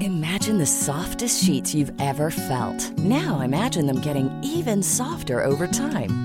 Imagine the softest sheets you've ever felt. Now imagine them getting even softer over time.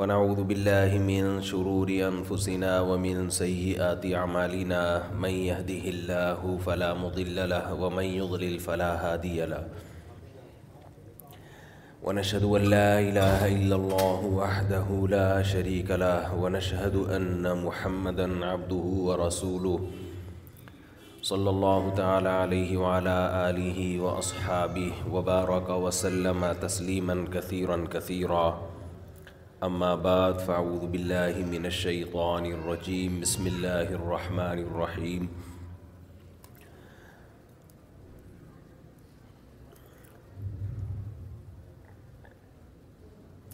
ونعوذ بالله من شرور أنفسنا ومن سيئات أعمالنا من يهده الله فلا مضل له ومن يضلل فلا هادي له ونشهد أن لا إله إلا الله وحده لا شريك له ونشهد أن محمدا عبده ورسوله صلى الله تعالى عليه وعلى آله وأصحابه وبارك وسلم تسليما كثيرا كثيرا, كثيرا اما بعد فاعوذ باللہ من الشیطان الرجیم بسم اللہ الرحمن الرحیم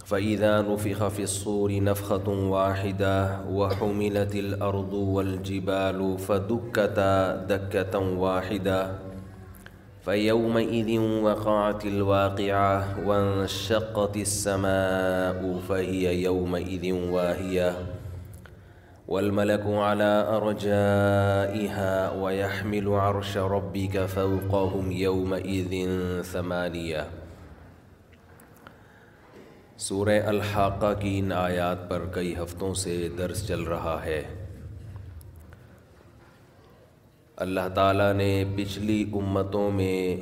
فَإِذَا نُفِخَ فِي الصُّورِ نَفْخَةٌ وَاحِدَةٌ وَحُمِلَتِ الْأَرْضُ وَالْجِبَالُ فَدُكَّتَا دَكَّةً وَاحِدَةً فيومئذ وقعت الواقعة وانشقت السماء فهي يومئذ واهية والملك على أرجائها ويحمل عرش ربك فوقهم يومئذ ثمانية سورہ الحاقہ کی ان آیات پر کئی ہفتوں سے درس چل رہا ہے اللہ تعالیٰ نے پچھلی امتوں میں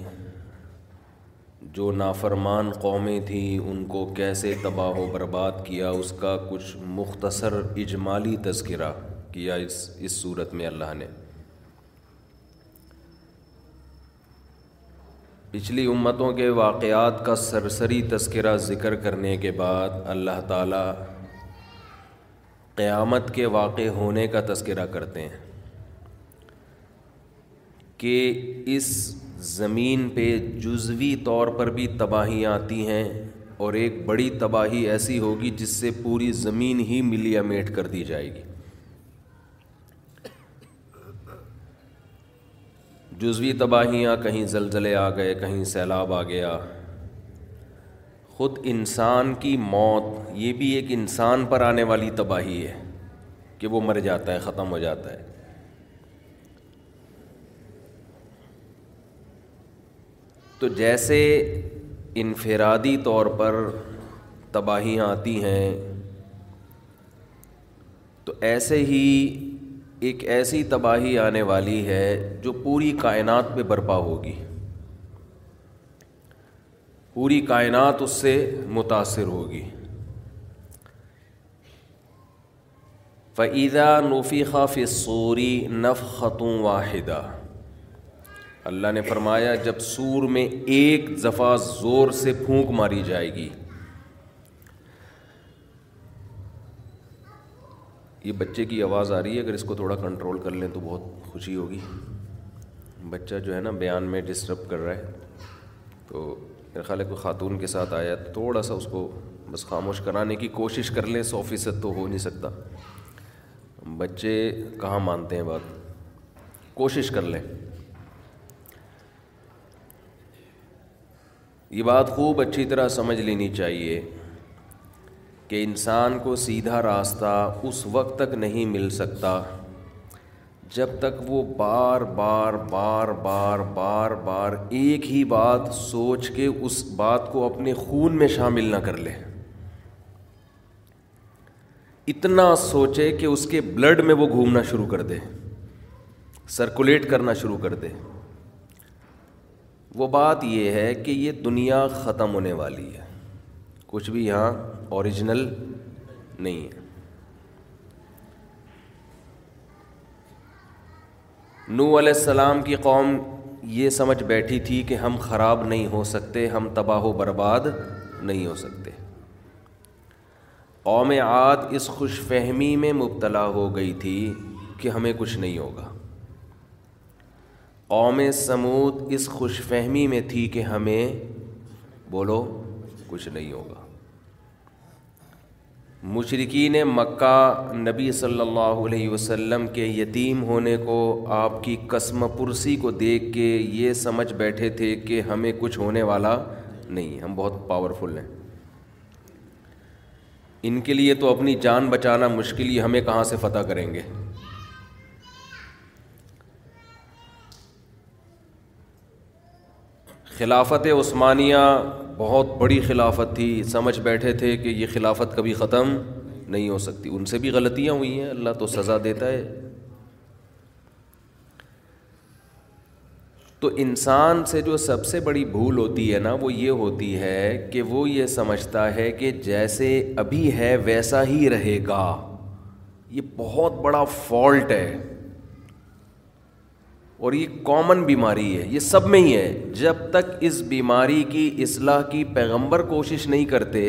جو نافرمان قومیں تھیں ان کو کیسے تباہ و برباد کیا اس کا کچھ مختصر اجمالی تذکرہ کیا اس اس صورت میں اللہ نے پچھلی امتوں کے واقعات کا سرسری تذکرہ ذکر کرنے کے بعد اللہ تعالیٰ قیامت کے واقع ہونے کا تذکرہ کرتے ہیں کہ اس زمین پہ جزوی طور پر بھی تباہی آتی ہیں اور ایک بڑی تباہی ایسی ہوگی جس سے پوری زمین ہی ملیا میٹ کر دی جائے گی جزوی تباہیاں کہیں زلزلے آ گئے کہیں سیلاب آ گیا خود انسان کی موت یہ بھی ایک انسان پر آنے والی تباہی ہے کہ وہ مر جاتا ہے ختم ہو جاتا ہے تو جیسے انفرادی طور پر تباہی آتی ہیں تو ایسے ہی ایک ایسی تباہی آنے والی ہے جو پوری کائنات پہ برپا ہوگی پوری کائنات اس سے متاثر ہوگی فعیدہ نوفی خا سوری نف خطوں واحدہ اللہ نے فرمایا جب سور میں ایک دفعہ زور سے پھونک ماری جائے گی یہ بچے کی آواز آ رہی ہے اگر اس کو تھوڑا کنٹرول کر لیں تو بہت خوشی ہوگی بچہ جو ہے نا بیان میں ڈسٹرب کر رہا ہے تو میرا خیال ہے کوئی خاتون کے ساتھ آیا تو تھوڑا سا اس کو بس خاموش کرانے کی کوشش کر لیں سو فیصد تو ہو نہیں سکتا بچے کہاں مانتے ہیں بات کوشش کر لیں یہ بات خوب اچھی طرح سمجھ لینی چاہیے کہ انسان کو سیدھا راستہ اس وقت تک نہیں مل سکتا جب تک وہ بار بار بار بار بار بار ایک ہی بات سوچ کے اس بات کو اپنے خون میں شامل نہ کر لے اتنا سوچے کہ اس کے بلڈ میں وہ گھومنا شروع کر دے سرکولیٹ کرنا شروع کر دے وہ بات یہ ہے کہ یہ دنیا ختم ہونے والی ہے کچھ بھی یہاں اوریجنل نہیں ہے نو علیہ السلام کی قوم یہ سمجھ بیٹھی تھی کہ ہم خراب نہیں ہو سکتے ہم تباہ و برباد نہیں ہو سکتے قوم عاد اس خوش فہمی میں مبتلا ہو گئی تھی کہ ہمیں کچھ نہیں ہوگا قوم سمود اس خوش فہمی میں تھی کہ ہمیں بولو کچھ نہیں ہوگا مشرقین مکہ نبی صلی اللہ علیہ وسلم کے یتیم ہونے کو آپ کی قسم پرسی کو دیکھ کے یہ سمجھ بیٹھے تھے کہ ہمیں کچھ ہونے والا نہیں ہم بہت پاورفل ہیں ان کے لیے تو اپنی جان بچانا مشکل ہی ہمیں کہاں سے فتح کریں گے خلافت عثمانیہ بہت بڑی خلافت تھی سمجھ بیٹھے تھے کہ یہ خلافت کبھی ختم نہیں ہو سکتی ان سے بھی غلطیاں ہوئی ہیں اللہ تو سزا دیتا ہے تو انسان سے جو سب سے بڑی بھول ہوتی ہے نا وہ یہ ہوتی ہے کہ وہ یہ سمجھتا ہے کہ جیسے ابھی ہے ویسا ہی رہے گا یہ بہت بڑا فالٹ ہے اور یہ کامن بیماری ہے یہ سب میں ہی ہے جب تک اس بیماری کی اصلاح کی پیغمبر کوشش نہیں کرتے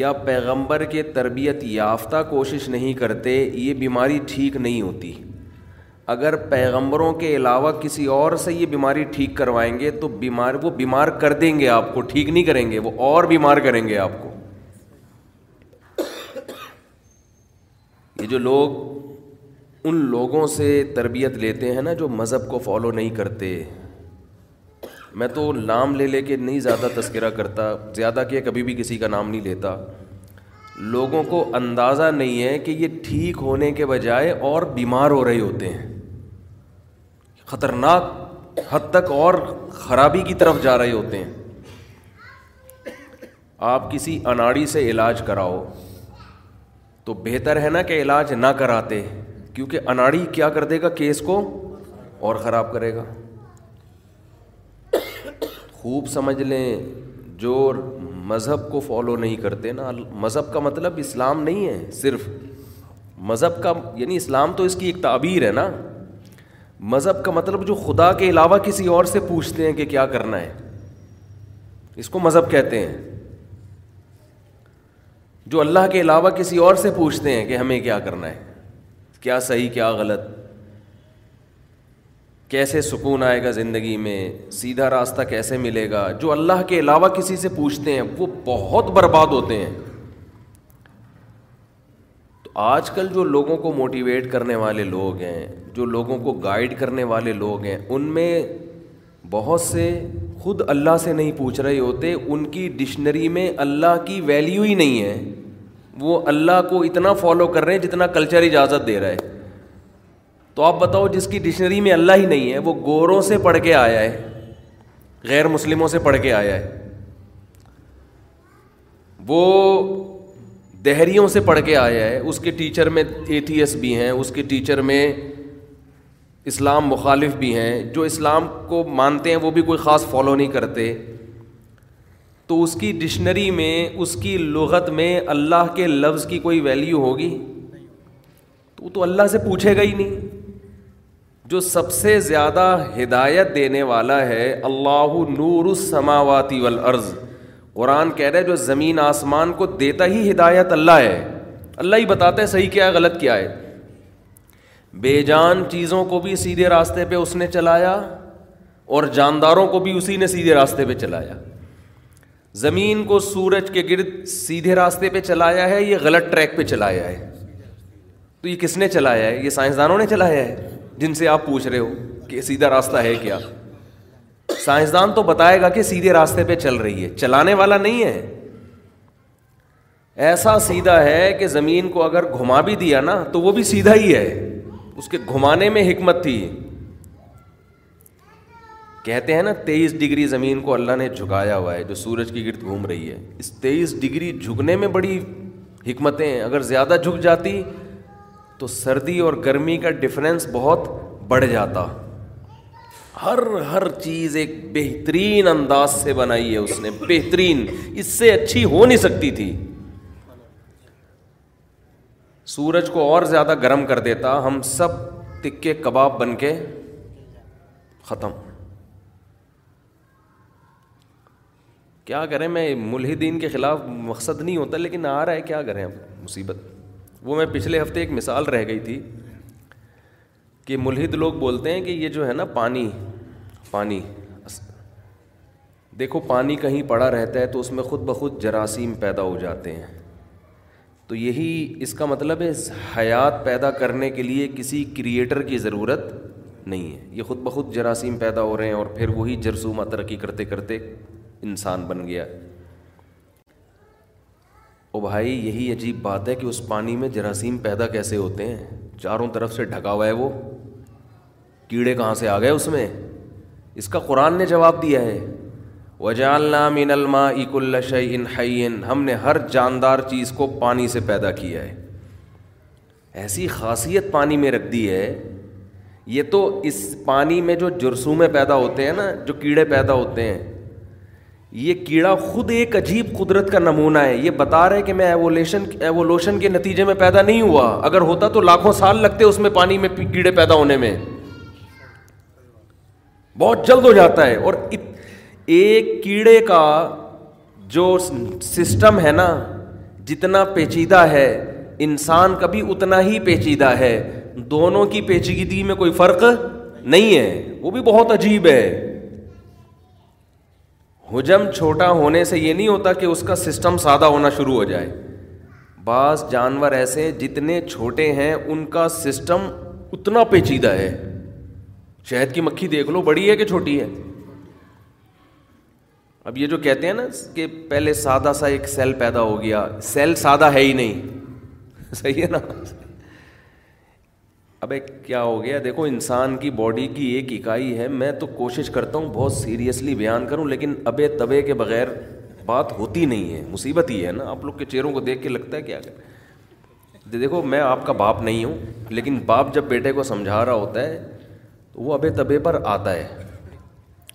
یا پیغمبر کے تربیت یافتہ کوشش نہیں کرتے یہ بیماری ٹھیک نہیں ہوتی اگر پیغمبروں کے علاوہ کسی اور سے یہ بیماری ٹھیک کروائیں گے تو بیمار وہ بیمار کر دیں گے آپ کو ٹھیک نہیں کریں گے وہ اور بیمار کریں گے آپ کو یہ جو لوگ ان لوگوں سے تربیت لیتے ہیں نا جو مذہب کو فالو نہیں کرتے میں تو نام لے لے کے نہیں زیادہ تذکرہ کرتا زیادہ کہ کبھی بھی کسی کا نام نہیں لیتا لوگوں کو اندازہ نہیں ہے کہ یہ ٹھیک ہونے کے بجائے اور بیمار ہو رہے ہوتے ہیں خطرناک حد تک اور خرابی کی طرف جا رہے ہوتے ہیں آپ کسی اناڑی سے علاج کراؤ تو بہتر ہے نا کہ علاج نہ کراتے کیونکہ اناڑی کیا کر دے گا کیس کو اور خراب کرے گا خوب سمجھ لیں جو مذہب کو فالو نہیں کرتے نا مذہب کا مطلب اسلام نہیں ہے صرف مذہب کا یعنی اسلام تو اس کی ایک تعبیر ہے نا مذہب کا مطلب جو خدا کے علاوہ کسی اور سے پوچھتے ہیں کہ کیا کرنا ہے اس کو مذہب کہتے ہیں جو اللہ کے علاوہ کسی اور سے پوچھتے ہیں کہ ہمیں کیا کرنا ہے کیا صحیح کیا غلط کیسے سکون آئے گا زندگی میں سیدھا راستہ کیسے ملے گا جو اللہ کے علاوہ کسی سے پوچھتے ہیں وہ بہت برباد ہوتے ہیں تو آج کل جو لوگوں کو موٹیویٹ کرنے والے لوگ ہیں جو لوگوں کو گائیڈ کرنے والے لوگ ہیں ان میں بہت سے خود اللہ سے نہیں پوچھ رہے ہوتے ان کی ڈکشنری میں اللہ کی ویلیو ہی نہیں ہے وہ اللہ کو اتنا فالو کر رہے ہیں جتنا کلچر اجازت دے رہا ہے تو آپ بتاؤ جس کی ڈکشنری میں اللہ ہی نہیں ہے وہ گوروں سے پڑھ کے آیا ہے غیر مسلموں سے پڑھ کے آیا ہے وہ دہریوں سے پڑھ کے آیا ہے اس کے ٹیچر میں ایتھیس بھی ہیں اس کے ٹیچر میں اسلام مخالف بھی ہیں جو اسلام کو مانتے ہیں وہ بھی کوئی خاص فالو نہیں کرتے تو اس کی ڈکشنری میں اس کی لغت میں اللہ کے لفظ کی کوئی ویلیو ہوگی تو تو اللہ سے پوچھے گا ہی نہیں جو سب سے زیادہ ہدایت دینے والا ہے اللہ نور السماواتی والارض قرآن کہہ رہے جو زمین آسمان کو دیتا ہی ہدایت اللہ ہے اللہ ہی بتاتا ہے صحیح کیا ہے غلط کیا ہے بے جان چیزوں کو بھی سیدھے راستے پہ اس نے چلایا اور جانداروں کو بھی اسی نے سیدھے راستے پہ چلایا زمین کو سورج کے گرد سیدھے راستے پہ چلایا ہے یہ غلط ٹریک پہ چلایا ہے تو یہ کس نے چلایا ہے یہ سائنسدانوں نے چلایا ہے جن سے آپ پوچھ رہے ہو کہ سیدھا راستہ ہے کیا سائنسدان تو بتائے گا کہ سیدھے راستے پہ چل رہی ہے چلانے والا نہیں ہے ایسا سیدھا ہے کہ زمین کو اگر گھما بھی دیا نا تو وہ بھی سیدھا ہی ہے اس کے گھمانے میں حکمت تھی کہتے ہیں نا تیئیس ڈگری زمین کو اللہ نے جھکایا ہوا ہے جو سورج کی گرد گھوم رہی ہے اس تیئیس ڈگری جھکنے میں بڑی حکمتیں ہیں اگر زیادہ جھک جاتی تو سردی اور گرمی کا ڈفرینس بہت بڑھ جاتا ہر ہر چیز ایک بہترین انداز سے بنائی ہے اس نے بہترین اس سے اچھی ہو نہیں سکتی تھی سورج کو اور زیادہ گرم کر دیتا ہم سب تکے کباب بن کے ختم کیا کریں میں ملحدین کے خلاف مقصد نہیں ہوتا لیکن آ رہا ہے کیا کریں مصیبت وہ میں پچھلے ہفتے ایک مثال رہ گئی تھی کہ ملحد لوگ بولتے ہیں کہ یہ جو ہے نا پانی پانی دیکھو پانی کہیں پڑا رہتا ہے تو اس میں خود بخود جراثیم پیدا ہو جاتے ہیں تو یہی اس کا مطلب ہے حیات پیدا کرنے کے لیے کسی کریٹر کی ضرورت نہیں ہے یہ خود بخود جراثیم پیدا ہو رہے ہیں اور پھر وہی جرسومہ ترقی کرتے کرتے انسان بن گیا او بھائی یہی عجیب بات ہے کہ اس پانی میں جراثیم پیدا کیسے ہوتے ہیں چاروں طرف سے ڈھکا ہوا ہے وہ کیڑے کہاں سے آ گئے اس میں اس کا قرآن نے جواب دیا ہے وجالنا من الما اک الش ان حین ہم نے ہر جاندار چیز کو پانی سے پیدا کیا ہے ایسی خاصیت پانی میں رکھ دی ہے یہ تو اس پانی میں جو جرسومیں پیدا ہوتے ہیں نا جو کیڑے پیدا ہوتے ہیں یہ کیڑا خود ایک عجیب قدرت کا نمونہ ہے یہ بتا رہے کہ میں ایولیشن ایوولوشن کے نتیجے میں پیدا نہیں ہوا اگر ہوتا تو لاکھوں سال لگتے اس میں پانی میں کیڑے پیدا ہونے میں بہت جلد ہو جاتا ہے اور ایک کیڑے کا جو سسٹم ہے نا جتنا پیچیدہ ہے انسان کبھی اتنا ہی پیچیدہ ہے دونوں کی پیچیدگی میں کوئی فرق نہیں ہے وہ بھی بہت عجیب ہے حجم چھوٹا ہونے سے یہ نہیں ہوتا کہ اس کا سسٹم سادہ ہونا شروع ہو جائے بعض جانور ایسے جتنے چھوٹے ہیں ان کا سسٹم اتنا پیچیدہ ہے شہد کی مکھی دیکھ لو بڑی ہے کہ چھوٹی ہے اب یہ جو کہتے ہیں نا کہ پہلے سادہ سا ایک سیل پیدا ہو گیا سیل سادہ ہے ہی نہیں صحیح ہے نا ایک کیا ہو گیا دیکھو انسان کی باڈی کی ایک اکائی ہے میں تو کوشش کرتا ہوں بہت سیریسلی بیان کروں لیکن ابے طبعے کے بغیر بات ہوتی نہیں ہے مصیبت ہی ہے نا آپ لوگ کے چہروں کو دیکھ کے لگتا ہے کیا کر دیکھو میں آپ کا باپ نہیں ہوں لیکن باپ جب بیٹے کو سمجھا رہا ہوتا ہے تو وہ ابے طبے پر آتا ہے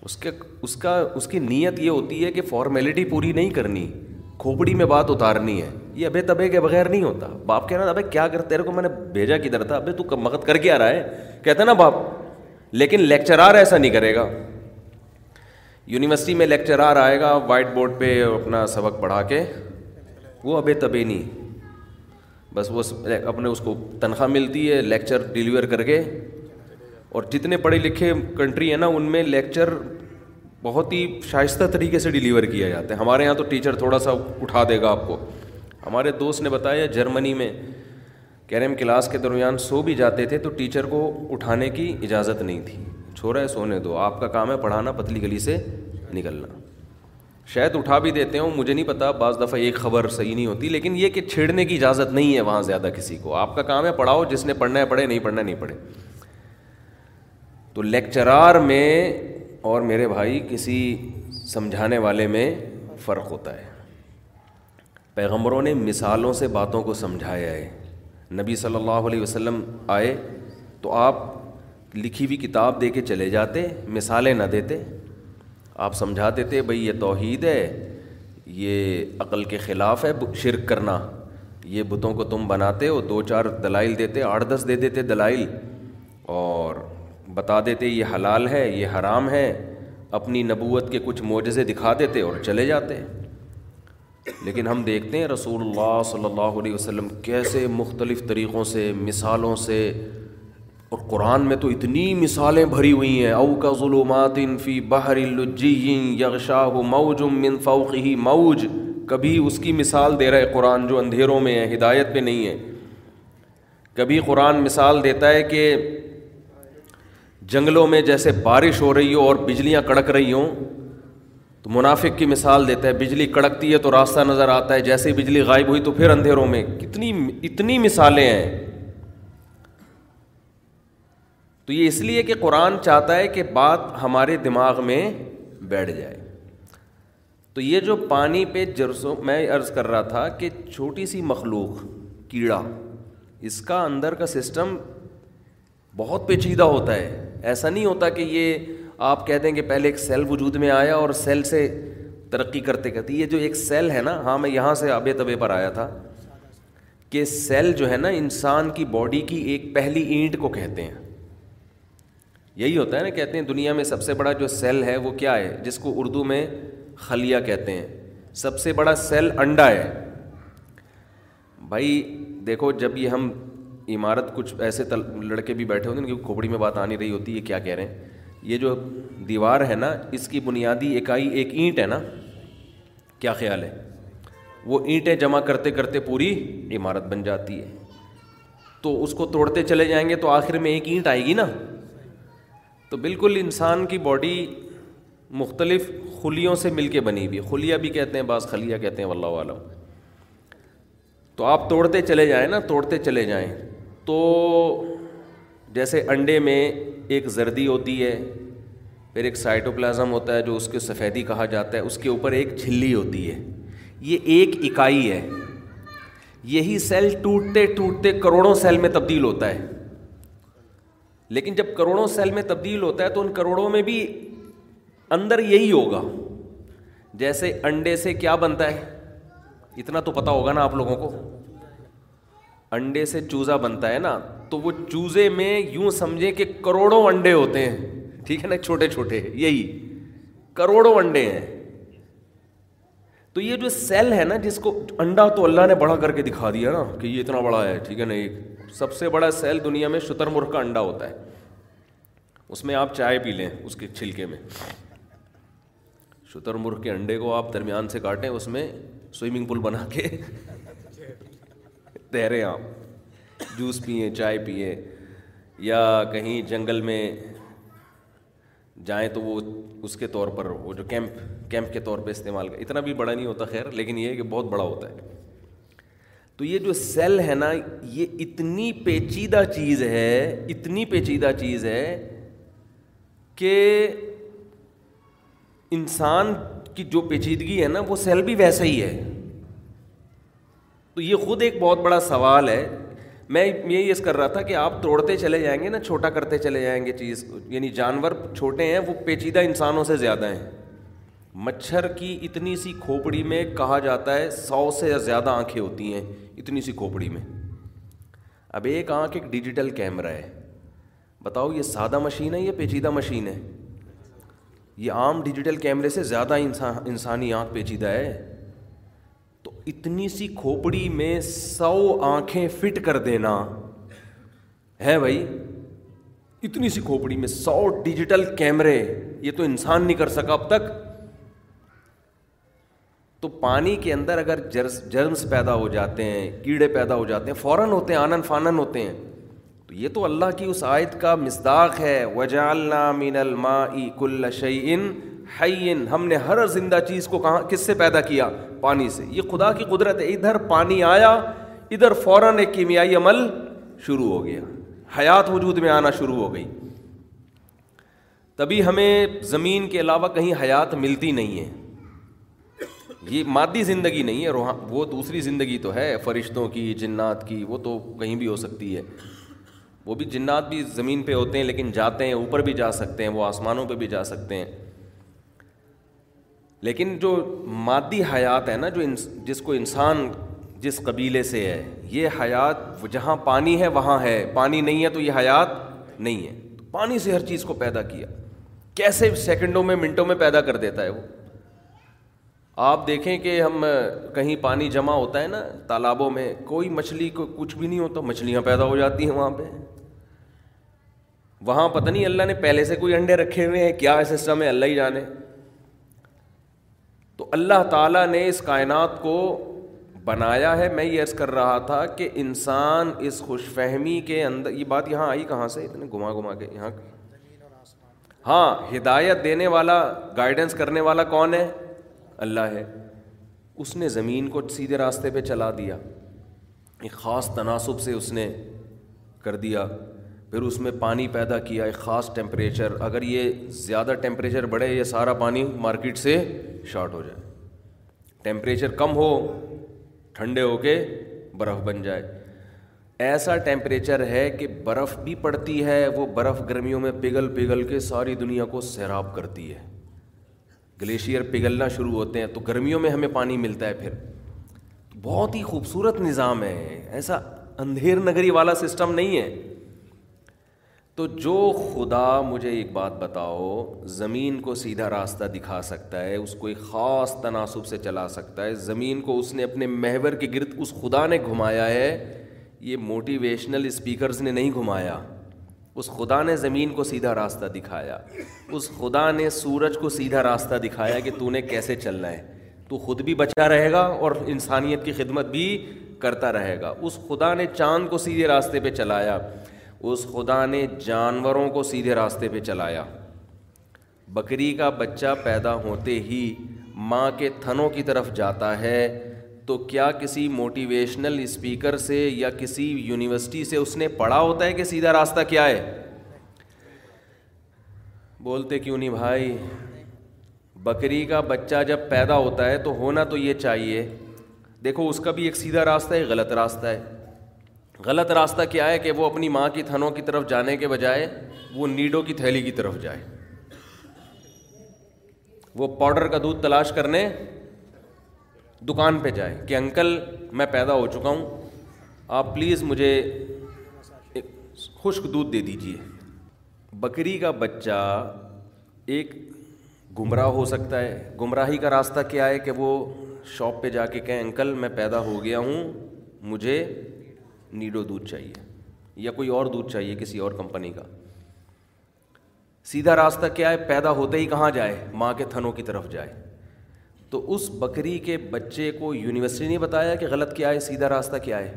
اس کے اس کا اس کی نیت یہ ہوتی ہے کہ فارمیلٹی پوری نہیں کرنی کھوپڑی میں بات اتارنی ہے یہ ابے تبے کے بغیر نہیں ہوتا باپ کہنا ابے کیا کر تیرے کو میں نے بھیجا کدھر تھا ابے تو مقد کر کے آ رہا ہے کہتا نا باپ لیکن لیکچرار ایسا نہیں کرے گا یونیورسٹی میں لیکچرار آئے گا وائٹ بورڈ پہ اپنا سبق پڑھا کے وہ ابے تبے نہیں بس وہ اپنے اس کو تنخواہ ملتی ہے لیکچر ڈلیور کر کے اور جتنے پڑھے لکھے کنٹری ہیں نا ان میں لیکچر بہت ہی شائستہ طریقے سے ڈیلیور کیا جاتا ہے ہمارے یہاں تو ٹیچر تھوڑا سا اٹھا دے گا آپ کو ہمارے دوست نے بتایا جرمنی میں ہم کلاس کے درمیان سو بھی جاتے تھے تو ٹیچر کو اٹھانے کی اجازت نہیں تھی چھوڑا ہے سونے دو آپ کا کام ہے پڑھانا پتلی گلی سے نکلنا شاید اٹھا بھی دیتے ہوں مجھے نہیں پتا بعض دفعہ ایک خبر صحیح نہیں ہوتی لیکن یہ کہ چھیڑنے کی اجازت نہیں ہے وہاں زیادہ کسی کو آپ کا کام ہے پڑھاؤ جس نے پڑھنا ہے پڑھے نہیں پڑھنا نہیں پڑھے تو لیکچرار میں اور میرے بھائی کسی سمجھانے والے میں فرق ہوتا ہے پیغمبروں نے مثالوں سے باتوں کو سمجھایا ہے نبی صلی اللہ علیہ وسلم آئے تو آپ لکھی ہوئی کتاب دے کے چلے جاتے مثالیں نہ دیتے آپ سمجھا دیتے بھائی یہ توحید ہے یہ عقل کے خلاف ہے شرک کرنا یہ بتوں کو تم بناتے ہو دو چار دلائل دیتے آٹھ دس دے دیتے دلائل اور بتا دیتے یہ حلال ہے یہ حرام ہے اپنی نبوت کے کچھ معجزے دکھا دیتے اور چلے جاتے لیکن ہم دیکھتے ہیں رسول اللہ صلی اللہ علیہ وسلم کیسے مختلف طریقوں سے مثالوں سے اور قرآن میں تو اتنی مثالیں بھری ہوئی ہیں کا ظلمات انفی الجین یغشاہ موج مئو فوقی مئوج کبھی اس کی مثال دے رہا ہے قرآن جو اندھیروں میں ہے ہدایت پہ نہیں ہے کبھی قرآن مثال دیتا ہے کہ جنگلوں میں جیسے بارش ہو رہی ہو اور بجلیاں کڑک رہی ہوں تو منافق کی مثال دیتا ہے بجلی کڑکتی ہے تو راستہ نظر آتا ہے جیسے بجلی غائب ہوئی تو پھر اندھیروں میں کتنی اتنی مثالیں ہیں تو یہ اس لیے کہ قرآن چاہتا ہے کہ بات ہمارے دماغ میں بیٹھ جائے تو یہ جو پانی پہ جرسوں میں عرض کر رہا تھا کہ چھوٹی سی مخلوق کیڑا اس کا اندر کا سسٹم بہت پیچیدہ ہوتا ہے ایسا نہیں ہوتا کہ یہ آپ کہہ دیں کہ پہلے ایک سیل وجود میں آیا اور سیل سے ترقی کرتے کرتے یہ جو ایک سیل ہے نا ہاں میں یہاں سے آبے طبے پر آیا تھا کہ سیل جو ہے نا انسان کی باڈی کی ایک پہلی اینٹ کو کہتے ہیں یہی ہوتا ہے نا کہتے ہیں دنیا میں سب سے بڑا جو سیل ہے وہ کیا ہے جس کو اردو میں خلیہ کہتے ہیں سب سے بڑا سیل انڈا ہے بھائی دیکھو جب یہ ہم عمارت کچھ ایسے تل لڑکے بھی بیٹھے ہوتے ہیں کہ کھوپڑی میں بات آ نہیں رہی ہوتی ہے کیا کہہ رہے ہیں یہ جو دیوار ہے نا اس کی بنیادی اکائی ایک اینٹ ہے نا کیا خیال ہے وہ اینٹیں جمع کرتے کرتے پوری عمارت بن جاتی ہے تو اس کو توڑتے چلے جائیں گے تو آخر میں ایک اینٹ آئے گی نا تو بالکل انسان کی باڈی مختلف خلیوں سے مل کے بنی ہوئی خلیہ بھی کہتے ہیں بعض خلیہ کہتے ہیں واللہ عالم تو آپ توڑتے چلے جائیں نا توڑتے چلے جائیں تو جیسے انڈے میں ایک زردی ہوتی ہے پھر ایک سائٹو پلازم ہوتا ہے جو اس کے سفیدی کہا جاتا ہے اس کے اوپر ایک جھلی ہوتی ہے یہ ایک اکائی ہے یہی سیل ٹوٹتے ٹوٹتے کروڑوں سیل میں تبدیل ہوتا ہے لیکن جب کروڑوں سیل میں تبدیل ہوتا ہے تو ان کروڑوں میں بھی اندر یہی ہوگا جیسے انڈے سے کیا بنتا ہے اتنا تو پتہ ہوگا نا آپ لوگوں کو انڈے سے چوزا بنتا ہے نا تو وہ چوزے میں یوں سمجھے کہ کروڑوں انڈے ہوتے ہیں ٹھیک ہے نا چھوٹے چھوٹے یہی کروڑوں انڈے ہیں تو یہ جو سیل ہے نا جس کو انڈا تو اللہ نے بڑا کر کے دکھا دیا نا کہ یہ اتنا بڑا ہے ٹھیک ہے نا ایک سب سے بڑا سیل دنیا میں شتر مرغ کا انڈا ہوتا ہے اس میں آپ چائے پی لیں اس کے چھلکے میں شتر مرغ کے انڈے کو آپ درمیان سے کاٹیں اس میں سوئمنگ پول بنا کے تیرے آپ جوس پئیں چائے پئیں یا کہیں جنگل میں جائیں تو وہ اس کے طور پر وہ جو کیمپ کیمپ کے طور پہ استعمال کریں اتنا بھی بڑا نہیں ہوتا خیر لیکن یہ کہ بہت بڑا ہوتا ہے تو یہ جو سیل ہے نا یہ اتنی پیچیدہ چیز ہے اتنی پیچیدہ چیز ہے کہ انسان کی جو پیچیدگی ہے نا وہ سیل بھی ویسا ہی ہے تو یہ خود ایک بہت بڑا سوال ہے میں یہ یس کر رہا تھا کہ آپ توڑتے چلے جائیں گے نا چھوٹا کرتے چلے جائیں گے چیز یعنی جانور چھوٹے ہیں وہ پیچیدہ انسانوں سے زیادہ ہیں مچھر کی اتنی سی کھوپڑی میں کہا جاتا ہے سو سے زیادہ آنکھیں ہوتی ہیں اتنی سی کھوپڑی میں اب ایک آنکھ ایک ڈیجیٹل کیمرہ ہے بتاؤ یہ سادہ مشین ہے یہ پیچیدہ مشین ہے یہ عام ڈیجیٹل کیمرے سے زیادہ انسان انسانی آنکھ پیچیدہ ہے اتنی سی کھوپڑی میں سو آنکھیں فٹ کر دینا ہے بھائی اتنی سی کھوپڑی میں سو ڈیجیٹل کیمرے یہ تو انسان نہیں کر سکا اب تک تو پانی کے اندر اگر جرس جرمس پیدا ہو جاتے ہیں کیڑے پیدا ہو جاتے ہیں فوراً ہوتے ہیں آنن فانن ہوتے ہیں تو یہ تو اللہ کی اس آیت کا مزداق ہے وجالنا من الما کل شعین حین ہم نے ہر زندہ چیز کو کہاں کس سے پیدا کیا پانی سے یہ خدا کی قدرت ہے ادھر پانی آیا ادھر فوراً ایک کیمیائی عمل شروع ہو گیا حیات وجود میں آنا شروع ہو گئی تبھی ہمیں زمین کے علاوہ کہیں حیات ملتی نہیں ہے یہ مادی زندگی نہیں ہے روحان وہ دوسری زندگی تو ہے فرشتوں کی جنات کی وہ تو کہیں بھی ہو سکتی ہے وہ بھی جنات بھی زمین پہ ہوتے ہیں لیکن جاتے ہیں اوپر بھی جا سکتے ہیں وہ آسمانوں پہ بھی جا سکتے ہیں لیکن جو مادی حیات ہے نا جو جس کو انسان جس قبیلے سے ہے یہ حیات جہاں پانی ہے وہاں ہے پانی نہیں ہے تو یہ حیات نہیں ہے پانی سے ہر چیز کو پیدا کیا کیسے سیکنڈوں میں منٹوں میں پیدا کر دیتا ہے وہ آپ دیکھیں کہ ہم کہیں پانی جمع ہوتا ہے نا تالابوں میں کوئی مچھلی کو کچھ بھی نہیں ہوتا مچھلیاں پیدا ہو جاتی ہیں وہاں پہ وہاں پتہ نہیں اللہ نے پہلے سے کوئی انڈے رکھے ہوئے ہیں کیا ہے سسٹم ہے اللہ ہی جانے تو اللہ تعالیٰ نے اس کائنات کو بنایا ہے میں یہ عرض کر رہا تھا کہ انسان اس خوش فہمی کے اندر یہ بات یہاں آئی کہاں سے اتنے گما گما کے یہاں ہاں ہدایت دینے والا گائیڈنس کرنے والا کون ہے اللہ ہے اس نے زمین کو سیدھے راستے پہ چلا دیا ایک خاص تناسب سے اس نے کر دیا پھر اس میں پانی پیدا کیا ایک خاص ٹیمپریچر اگر یہ زیادہ ٹیمپریچر بڑھے یہ سارا پانی مارکیٹ سے شارٹ ہو جائے ٹیمپریچر کم ہو ٹھنڈے ہو کے برف بن جائے ایسا ٹیمپریچر ہے کہ برف بھی پڑتی ہے وہ برف گرمیوں میں پگھل پگھل کے ساری دنیا کو سیراب کرتی ہے گلیشیئر پگھلنا شروع ہوتے ہیں تو گرمیوں میں ہمیں پانی ملتا ہے پھر بہت ہی خوبصورت نظام ہے ایسا اندھیر نگری والا سسٹم نہیں ہے تو جو خدا مجھے ایک بات بتاؤ زمین کو سیدھا راستہ دکھا سکتا ہے اس کو ایک خاص تناسب سے چلا سکتا ہے زمین کو اس نے اپنے محور کے گرد اس خدا نے گھمایا ہے یہ موٹیویشنل اسپیکرز نے نہیں گھمایا اس خدا نے زمین کو سیدھا راستہ دکھایا اس خدا نے سورج کو سیدھا راستہ دکھایا کہ تو نے کیسے چلنا ہے تو خود بھی بچا رہے گا اور انسانیت کی خدمت بھی کرتا رہے گا اس خدا نے چاند کو سیدھے راستے پہ چلایا اس خدا نے جانوروں کو سیدھے راستے پہ چلایا بکری کا بچہ پیدا ہوتے ہی ماں کے تھنوں کی طرف جاتا ہے تو کیا کسی موٹیویشنل اسپیکر سے یا کسی یونیورسٹی سے اس نے پڑھا ہوتا ہے کہ سیدھا راستہ کیا ہے بولتے کیوں نہیں بھائی بکری کا بچہ جب پیدا ہوتا ہے تو ہونا تو یہ چاہیے دیکھو اس کا بھی ایک سیدھا راستہ ہے غلط راستہ ہے غلط راستہ کیا ہے کہ وہ اپنی ماں کی تھنوں کی طرف جانے کے بجائے وہ نیڈوں کی تھیلی کی طرف جائے وہ پاؤڈر کا دودھ تلاش کرنے دکان پہ جائے کہ انکل میں پیدا ہو چکا ہوں آپ پلیز مجھے خشک دودھ دے دیجیے بکری کا بچہ ایک گمراہ ہو سکتا ہے گمراہی کا راستہ کیا ہے کہ وہ شاپ پہ جا کے کہیں انکل میں پیدا ہو گیا ہوں مجھے نیڈو دودھ چاہیے یا کوئی اور دودھ چاہیے کسی اور کمپنی کا سیدھا راستہ کیا ہے پیدا ہوتے ہی کہاں جائے ماں کے تھنوں کی طرف جائے تو اس بکری کے بچے کو یونیورسٹی نے بتایا کہ غلط کیا ہے سیدھا راستہ کیا ہے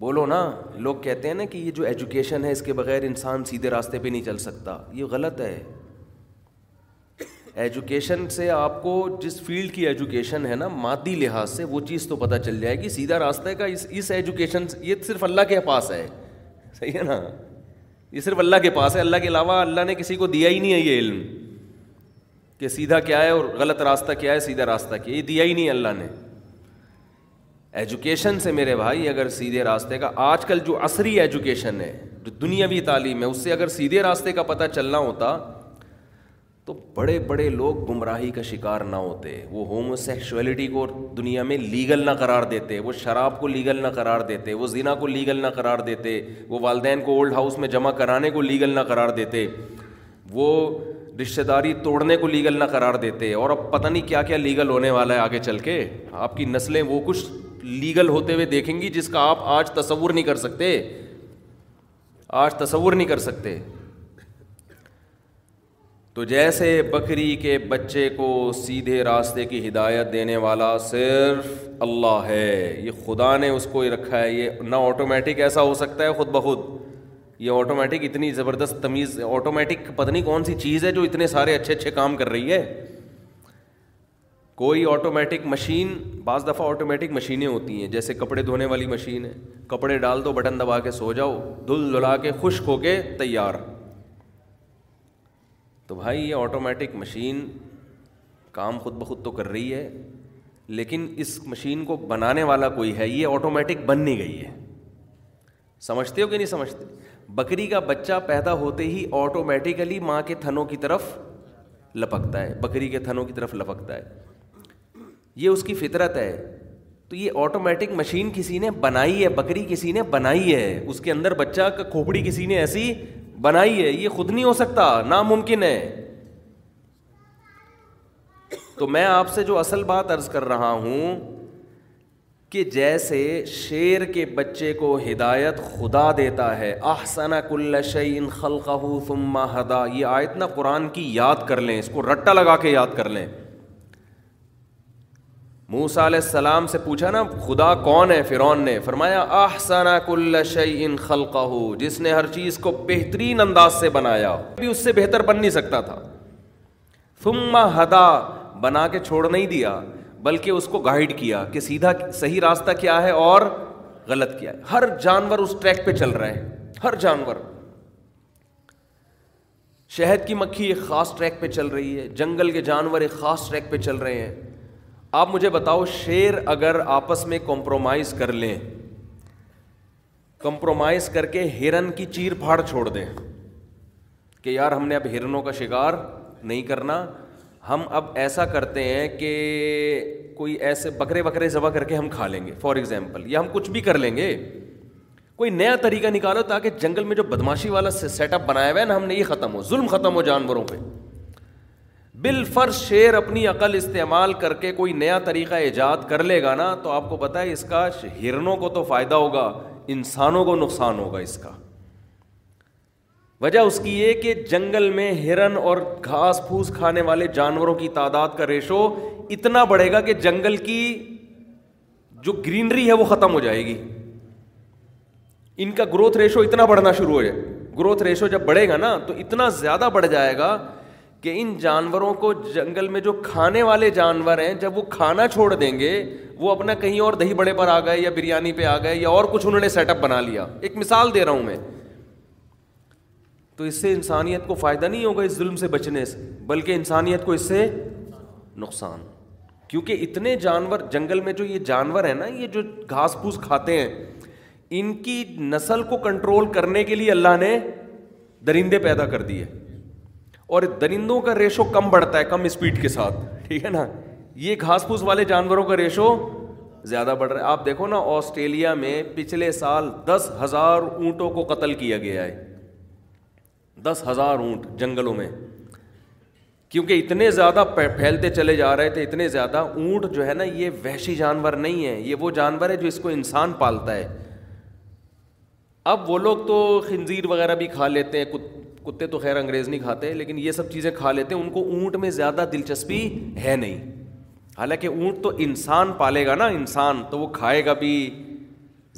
بولو نا لوگ کہتے ہیں نا کہ یہ جو ایجوکیشن ہے اس کے بغیر انسان سیدھے راستے پہ نہیں چل سکتا یہ غلط ہے ایجوکیشن سے آپ کو جس فیلڈ کی ایجوکیشن ہے نا مادی لحاظ سے وہ چیز تو پتہ چل جائے گی سیدھا راستہ کا اس اس ایجوکیشن یہ صرف اللہ کے پاس ہے صحیح ہے نا یہ صرف اللہ کے پاس ہے اللہ کے علاوہ اللہ نے کسی کو دیا ہی نہیں ہے یہ علم کہ سیدھا کیا ہے اور غلط راستہ کیا ہے سیدھا راستہ کیا یہ دیا ہی نہیں اللہ نے ایجوکیشن سے میرے بھائی اگر سیدھے راستے کا آج کل جو عصری ایجوکیشن ہے جو دنیاوی تعلیم ہے اس سے اگر سیدھے راستے کا پتہ چلنا ہوتا تو بڑے بڑے لوگ گمراہی کا شکار نہ ہوتے وہ ہومو سیکشولیٹی کو دنیا میں لیگل نہ قرار دیتے وہ شراب کو لیگل نہ قرار دیتے وہ زنا کو لیگل نہ قرار دیتے وہ والدین کو اولڈ ہاؤس میں جمع کرانے کو لیگل نہ قرار دیتے وہ رشتہ داری توڑنے کو لیگل نہ قرار دیتے اور اب پتہ نہیں کیا کیا لیگل ہونے والا ہے آگے چل کے آپ کی نسلیں وہ کچھ لیگل ہوتے ہوئے دیکھیں گی جس کا آپ آج تصور نہیں کر سکتے آج تصور نہیں کر سکتے تو جیسے بکری کے بچے کو سیدھے راستے کی ہدایت دینے والا صرف اللہ ہے یہ خدا نے اس کو ہی رکھا ہے یہ نہ آٹومیٹک ایسا ہو سکتا ہے خود بخود یہ آٹومیٹک اتنی زبردست تمیز آٹومیٹک پتہ نہیں کون سی چیز ہے جو اتنے سارے اچھے اچھے کام کر رہی ہے کوئی آٹومیٹک مشین بعض دفعہ آٹومیٹک مشینیں ہوتی ہیں جیسے کپڑے دھونے والی مشین ہے کپڑے ڈال دو بٹن دبا کے سو جاؤ دھل دھلا کے خشک ہو کے تیار تو بھائی یہ آٹومیٹک مشین کام خود بخود تو کر رہی ہے لیکن اس مشین کو بنانے والا کوئی ہے یہ آٹومیٹک بن نہیں گئی ہے سمجھتے ہو کہ نہیں سمجھتے بکری کا بچہ پیدا ہوتے ہی آٹومیٹیکلی ماں کے تھنوں کی طرف لپکتا ہے بکری کے تھنوں کی طرف لپکتا ہے یہ اس کی فطرت ہے تو یہ آٹومیٹک مشین کسی نے بنائی ہے بکری کسی نے بنائی ہے اس کے اندر بچہ کا کھوپڑی کسی نے ایسی بنائی ہے یہ خود نہیں ہو سکتا ناممکن ہے تو میں آپ سے جو اصل بات عرض کر رہا ہوں کہ جیسے شیر کے بچے کو ہدایت خدا دیتا ہے احسن کل شعین ثم ہدا یہ آیت نا قرآن کی یاد کر لیں اس کو رٹا لگا کے یاد کر لیں موسا علیہ السلام سے پوچھا نا خدا کون ہے فرون نے فرمایا آسنا کل شعی ان خلق جس نے ہر چیز کو بہترین انداز سے بنایا بھی اس سے بہتر بن نہیں سکتا تھا ہدا بنا کے چھوڑ نہیں دیا بلکہ اس کو گائڈ کیا کہ سیدھا صحیح راستہ کیا ہے اور غلط کیا ہے ہر جانور اس ٹریک پہ چل رہے ہیں ہر جانور شہد کی مکھی ایک خاص ٹریک پہ چل رہی ہے جنگل کے جانور ایک خاص ٹریک پہ چل رہے ہیں آپ مجھے بتاؤ شیر اگر آپس میں کمپرومائز کر لیں کمپرومائز کر کے ہرن کی چیر پھاڑ چھوڑ دیں کہ یار ہم نے اب ہرنوں کا شکار نہیں کرنا ہم اب ایسا کرتے ہیں کہ کوئی ایسے بکرے بکرے ذبح کر کے ہم کھا لیں گے فار ایگزامپل یا ہم کچھ بھی کر لیں گے کوئی نیا طریقہ نکالو تاکہ جنگل میں جو بدماشی والا سیٹ اپ بنایا ہوا ہے نا ہم نے یہ ختم ہو ظلم ختم ہو جانوروں پہ بل فر شیر اپنی عقل استعمال کر کے کوئی نیا طریقہ ایجاد کر لے گا نا تو آپ کو پتا ہے اس کا ہرنوں کو تو فائدہ ہوگا انسانوں کو نقصان ہوگا اس کا وجہ اس کی یہ کہ جنگل میں ہرن اور گھاس پھوس کھانے والے جانوروں کی تعداد کا ریشو اتنا بڑھے گا کہ جنگل کی جو گرینری ہے وہ ختم ہو جائے گی ان کا گروتھ ریشو اتنا بڑھنا شروع ہو جائے گروتھ ریشو جب بڑھے گا نا تو اتنا زیادہ بڑھ جائے گا کہ ان جانوروں کو جنگل میں جو کھانے والے جانور ہیں جب وہ کھانا چھوڑ دیں گے وہ اپنا کہیں اور دہی بڑے پر آ گئے یا بریانی پہ آ گئے یا اور کچھ انہوں نے سیٹ اپ بنا لیا ایک مثال دے رہا ہوں میں تو اس سے انسانیت کو فائدہ نہیں ہوگا اس ظلم سے بچنے سے بلکہ انسانیت کو اس سے نقصان کیونکہ اتنے جانور جنگل میں جو یہ جانور ہیں نا یہ جو گھاس پھوس کھاتے ہیں ان کی نسل کو کنٹرول کرنے کے لیے اللہ نے درندے پیدا کر دیے اور درندوں کا ریشو کم بڑھتا ہے کم اسپیڈ کے ساتھ ٹھیک ہے نا یہ گھاس پھوس والے جانوروں کا ریشو زیادہ بڑھ رہا ہے آپ دیکھو نا آسٹریلیا میں پچھلے سال دس ہزار اونٹوں کو قتل کیا گیا ہے دس ہزار اونٹ جنگلوں میں کیونکہ اتنے زیادہ پھیلتے چلے جا رہے تھے اتنے زیادہ اونٹ جو ہے نا یہ وحشی جانور نہیں ہے یہ وہ جانور ہے جو اس کو انسان پالتا ہے اب وہ لوگ تو خنزیر وغیرہ بھی کھا لیتے ہیں کتے تو خیر انگریز نہیں کھاتے لیکن یہ سب چیزیں کھا لیتے ہیں ان کو اونٹ میں زیادہ دلچسپی ہے نہیں حالانکہ اونٹ تو انسان پالے گا نا انسان تو وہ کھائے گا بھی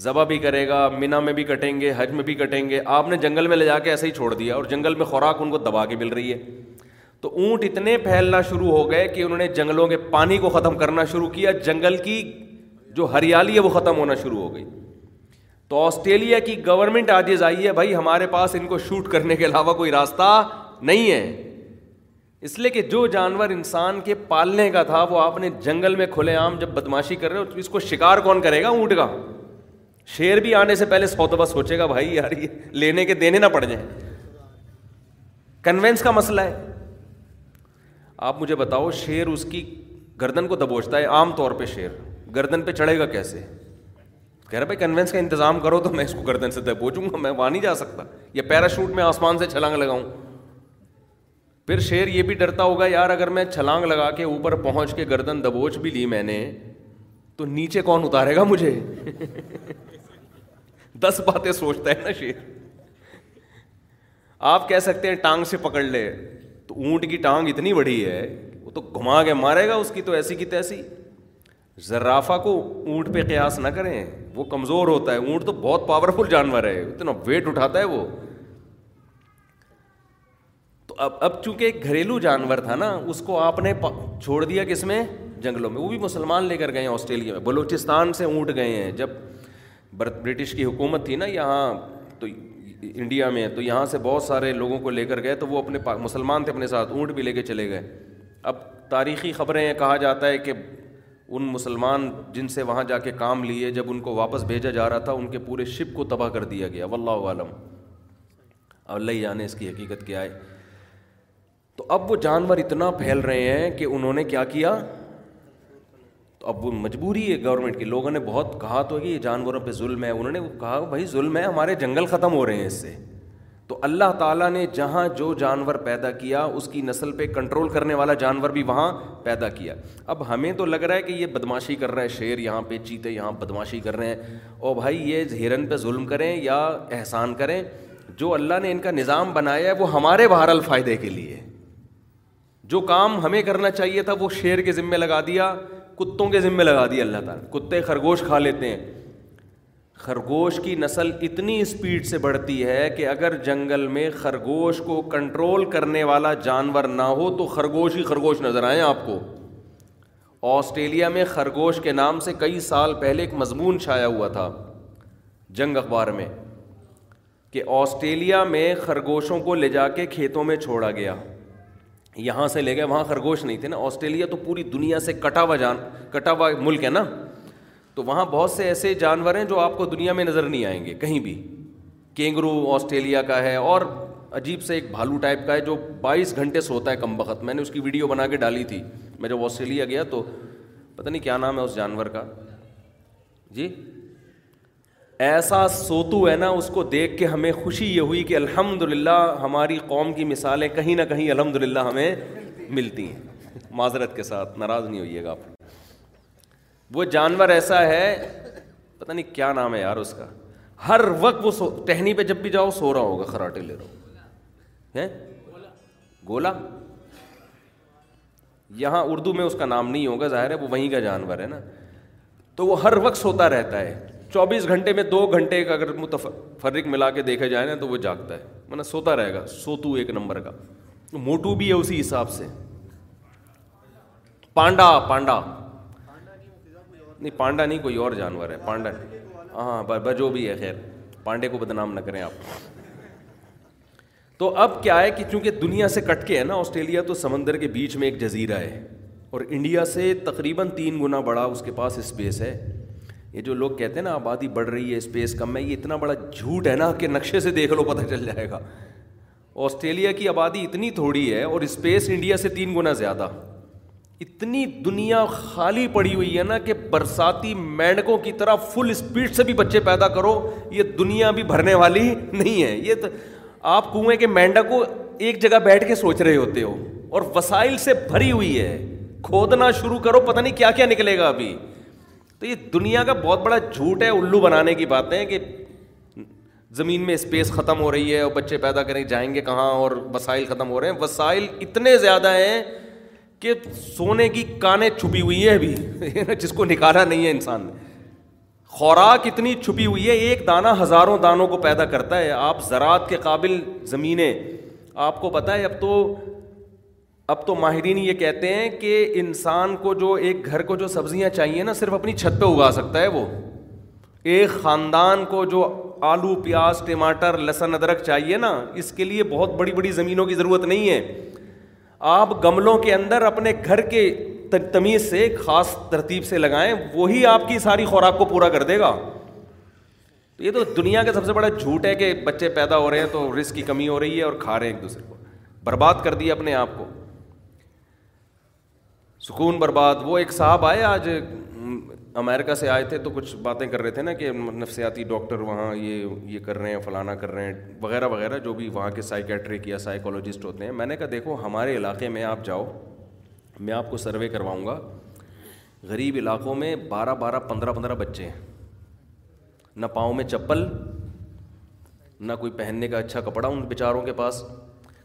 ذبح بھی کرے گا مینا میں بھی کٹیں گے حج میں بھی کٹیں گے آپ نے جنگل میں لے جا کے ایسے ہی چھوڑ دیا اور جنگل میں خوراک ان کو دبا کے مل رہی ہے تو اونٹ اتنے پھیلنا شروع ہو گئے کہ انہوں نے جنگلوں کے پانی کو ختم کرنا شروع کیا جنگل کی جو ہریالی ہے وہ ختم ہونا شروع ہو گئی تو آسٹریلیا کی گورنمنٹ آج آئی ہے بھائی ہمارے پاس ان کو شوٹ کرنے کے علاوہ کوئی راستہ نہیں ہے اس لیے کہ جو جانور انسان کے پالنے کا تھا وہ آپ نے جنگل میں کھلے عام جب بدماشی کر رہے ہو اس کو شکار کون کرے گا اونٹ کا شیر بھی آنے سے پہلے سو تو بس سوچے گا بھائی یار یہ لینے کے دینے نہ پڑ جائیں کنوینس کا مسئلہ ہے آپ مجھے بتاؤ شیر اس کی گردن کو دبوچتا ہے عام طور پہ شیر گردن پہ چڑھے گا کیسے کہہ رہے بھائی کنوینس کا انتظام کرو تو میں اس کو گردن سے دبوچوں گا میں وہاں نہیں جا سکتا یا پیرا شوٹ میں آسمان سے چھلانگ لگاؤں پھر شیر یہ بھی ڈرتا ہوگا یار اگر میں چھلانگ لگا کے اوپر پہنچ کے گردن دبوچ بھی لی میں نے تو نیچے کون اتارے گا مجھے دس باتیں سوچتا ہے نا شیر آپ کہہ سکتے ہیں ٹانگ سے پکڑ لے تو اونٹ کی ٹانگ اتنی بڑی ہے وہ تو گھما کے مارے گا اس کی تو ایسی کی تیسی زرافہ کو اونٹ پہ قیاس نہ کریں وہ کمزور ہوتا ہے اونٹ تو بہت پاورفل جانور ہے اتنا ویٹ اٹھاتا ہے وہ تو اب اب چونکہ ایک گھریلو جانور تھا نا اس کو آپ نے چھوڑ دیا کس میں جنگلوں میں وہ بھی مسلمان لے کر گئے ہیں آسٹریلیا میں بلوچستان سے اونٹ گئے ہیں جب برٹش کی حکومت تھی نا یہاں تو انڈیا میں تو یہاں سے بہت سارے لوگوں کو لے کر گئے تو وہ اپنے مسلمان تھے اپنے ساتھ اونٹ بھی لے کے چلے گئے اب تاریخی خبریں کہا جاتا ہے کہ ان مسلمان جن سے وہاں جا کے کام لیے جب ان کو واپس بھیجا جا رہا تھا ان کے پورے شپ کو تباہ کر دیا گیا والم اللہ ہی جانے اس کی حقیقت کیا ہے تو اب وہ جانور اتنا پھیل رہے ہیں کہ انہوں نے کیا کیا تو اب وہ مجبوری ہے گورنمنٹ کی لوگوں نے بہت کہا تو کہ یہ جانوروں پہ ظلم ہے انہوں نے کہا بھائی ظلم ہے ہمارے جنگل ختم ہو رہے ہیں اس سے تو اللہ تعالیٰ نے جہاں جو جانور پیدا کیا اس کی نسل پہ کنٹرول کرنے والا جانور بھی وہاں پیدا کیا اب ہمیں تو لگ رہا ہے کہ یہ بدماشی کر رہے ہیں شیر یہاں پہ چیتے یہاں بدماشی کر رہے ہیں او بھائی یہ ہرن پہ ظلم کریں یا احسان کریں جو اللہ نے ان کا نظام بنایا ہے وہ ہمارے بہر الفائدے کے لیے جو کام ہمیں کرنا چاہیے تھا وہ شیر کے ذمے لگا دیا کتوں کے ذمے لگا دیا اللہ تعالیٰ کتے خرگوش کھا لیتے ہیں خرگوش کی نسل اتنی اسپیڈ سے بڑھتی ہے کہ اگر جنگل میں خرگوش کو کنٹرول کرنے والا جانور نہ ہو تو خرگوش ہی خرگوش نظر آئے آپ کو آسٹریلیا میں خرگوش کے نام سے کئی سال پہلے ایک مضمون چھایا ہوا تھا جنگ اخبار میں کہ آسٹریلیا میں خرگوشوں کو لے جا کے کھیتوں میں چھوڑا گیا یہاں سے لے گئے وہاں خرگوش نہیں تھے نا آسٹریلیا تو پوری دنیا سے کٹا ہوا جان کٹا ہوا ملک ہے نا تو وہاں بہت سے ایسے جانور ہیں جو آپ کو دنیا میں نظر نہیں آئیں گے کہیں بھی کینگرو آسٹریلیا کا ہے اور عجیب سے ایک بھالو ٹائپ کا ہے جو بائیس گھنٹے سوتا ہے کم بخت میں نے اس کی ویڈیو بنا کے ڈالی تھی میں جب آسٹریلیا گیا تو پتہ نہیں کیا نام ہے اس جانور کا جی ایسا سوتو ہے نا اس کو دیکھ کے ہمیں خوشی یہ ہوئی کہ الحمد للہ ہماری قوم کی مثالیں کہیں نہ کہیں الحمد للہ ہمیں ملتی ہیں معذرت کے ساتھ ناراض نہیں ہوئیے گا آپ وہ جانور ایسا ہے پتا نہیں کیا نام ہے یار اس کا ہر وقت وہ ٹہنی پہ جب بھی جاؤ سو رہا ہوگا خراٹے لے رہا ہوں گولا یہاں اردو میں اس کا نام نہیں ہوگا ظاہر ہے وہ وہیں کا جانور ہے نا تو وہ ہر وقت سوتا رہتا ہے چوبیس گھنٹے میں دو گھنٹے کا اگر متفرق ملا کے دیکھا جائے نا تو وہ جاگتا ہے مطلب سوتا رہے گا سوتو ایک نمبر کا موٹو بھی ہے اسی حساب سے پانڈا پانڈا نہیں پانڈا نہیں کوئی اور جانور ہے پانڈا ہاں جو بھی ہے خیر پانڈے کو بدنام نہ کریں آپ تو اب کیا ہے کہ چونکہ دنیا سے کٹ کے ہے نا آسٹریلیا تو سمندر کے بیچ میں ایک جزیرہ ہے اور انڈیا سے تقریباً تین گنا بڑا اس کے پاس اسپیس ہے یہ جو لوگ کہتے ہیں نا آبادی بڑھ رہی ہے اسپیس کم ہے یہ اتنا بڑا جھوٹ ہے نا کہ نقشے سے دیکھ لو پتہ چل جائے گا آسٹریلیا کی آبادی اتنی تھوڑی ہے اور اسپیس انڈیا سے تین گنا زیادہ اتنی دنیا خالی پڑی ہوئی ہے نا کہ برساتی مینڈکوں کی طرح فل اسپیڈ سے بھی بچے پیدا کرو یہ دنیا بھی بھرنے والی نہیں ہے یہ تو آپ کنویں کے مینڈک کو ایک جگہ بیٹھ کے سوچ رہے ہوتے ہو اور وسائل سے بھری ہوئی ہے کھودنا شروع کرو پتہ نہیں کیا کیا نکلے گا ابھی تو یہ دنیا کا بہت بڑا جھوٹ ہے الو بنانے کی بات ہے کہ زمین میں اسپیس ختم ہو رہی ہے اور بچے پیدا کریں جائیں گے کہاں اور وسائل ختم ہو رہے ہیں وسائل اتنے زیادہ ہیں کہ سونے کی کانیں چھپی ہوئی ہیں ابھی جس کو نکالا نہیں ہے انسان نے خوراک اتنی چھپی ہوئی ہے ایک دانہ ہزاروں دانوں کو پیدا کرتا ہے آپ زراعت کے قابل زمینیں آپ کو پتہ ہے اب تو اب تو ماہرین یہ کہتے ہیں کہ انسان کو جو ایک گھر کو جو سبزیاں چاہیے نا صرف اپنی چھت پہ اگا سکتا ہے وہ ایک خاندان کو جو آلو پیاز ٹماٹر لہسن ادرک چاہیے نا اس کے لیے بہت بڑی بڑی زمینوں کی ضرورت نہیں ہے آپ گملوں کے اندر اپنے گھر کے تمیز سے خاص ترتیب سے لگائیں وہی آپ کی ساری خوراک کو پورا کر دے گا تو یہ تو دنیا کا سب سے بڑا جھوٹ ہے کہ بچے پیدا ہو رہے ہیں تو رسک کی کمی ہو رہی ہے اور کھا رہے ہیں ایک دوسرے کو برباد کر دیا اپنے آپ کو سکون برباد وہ ایک صاحب آئے آج امریکہ سے آئے تھے تو کچھ باتیں کر رہے تھے نا کہ نفسیاتی ڈاکٹر وہاں یہ یہ کر رہے ہیں فلانا کر رہے ہیں وغیرہ وغیرہ جو بھی وہاں کے سائیکیٹرک یا سائیکالوجسٹ ہوتے ہیں میں نے کہا دیکھو ہمارے علاقے میں آپ جاؤ میں آپ کو سروے کرواؤں گا غریب علاقوں میں بارہ بارہ پندرہ پندرہ بچے ہیں نہ پاؤں میں چپل نہ کوئی پہننے کا اچھا کپڑا ان بیچاروں کے پاس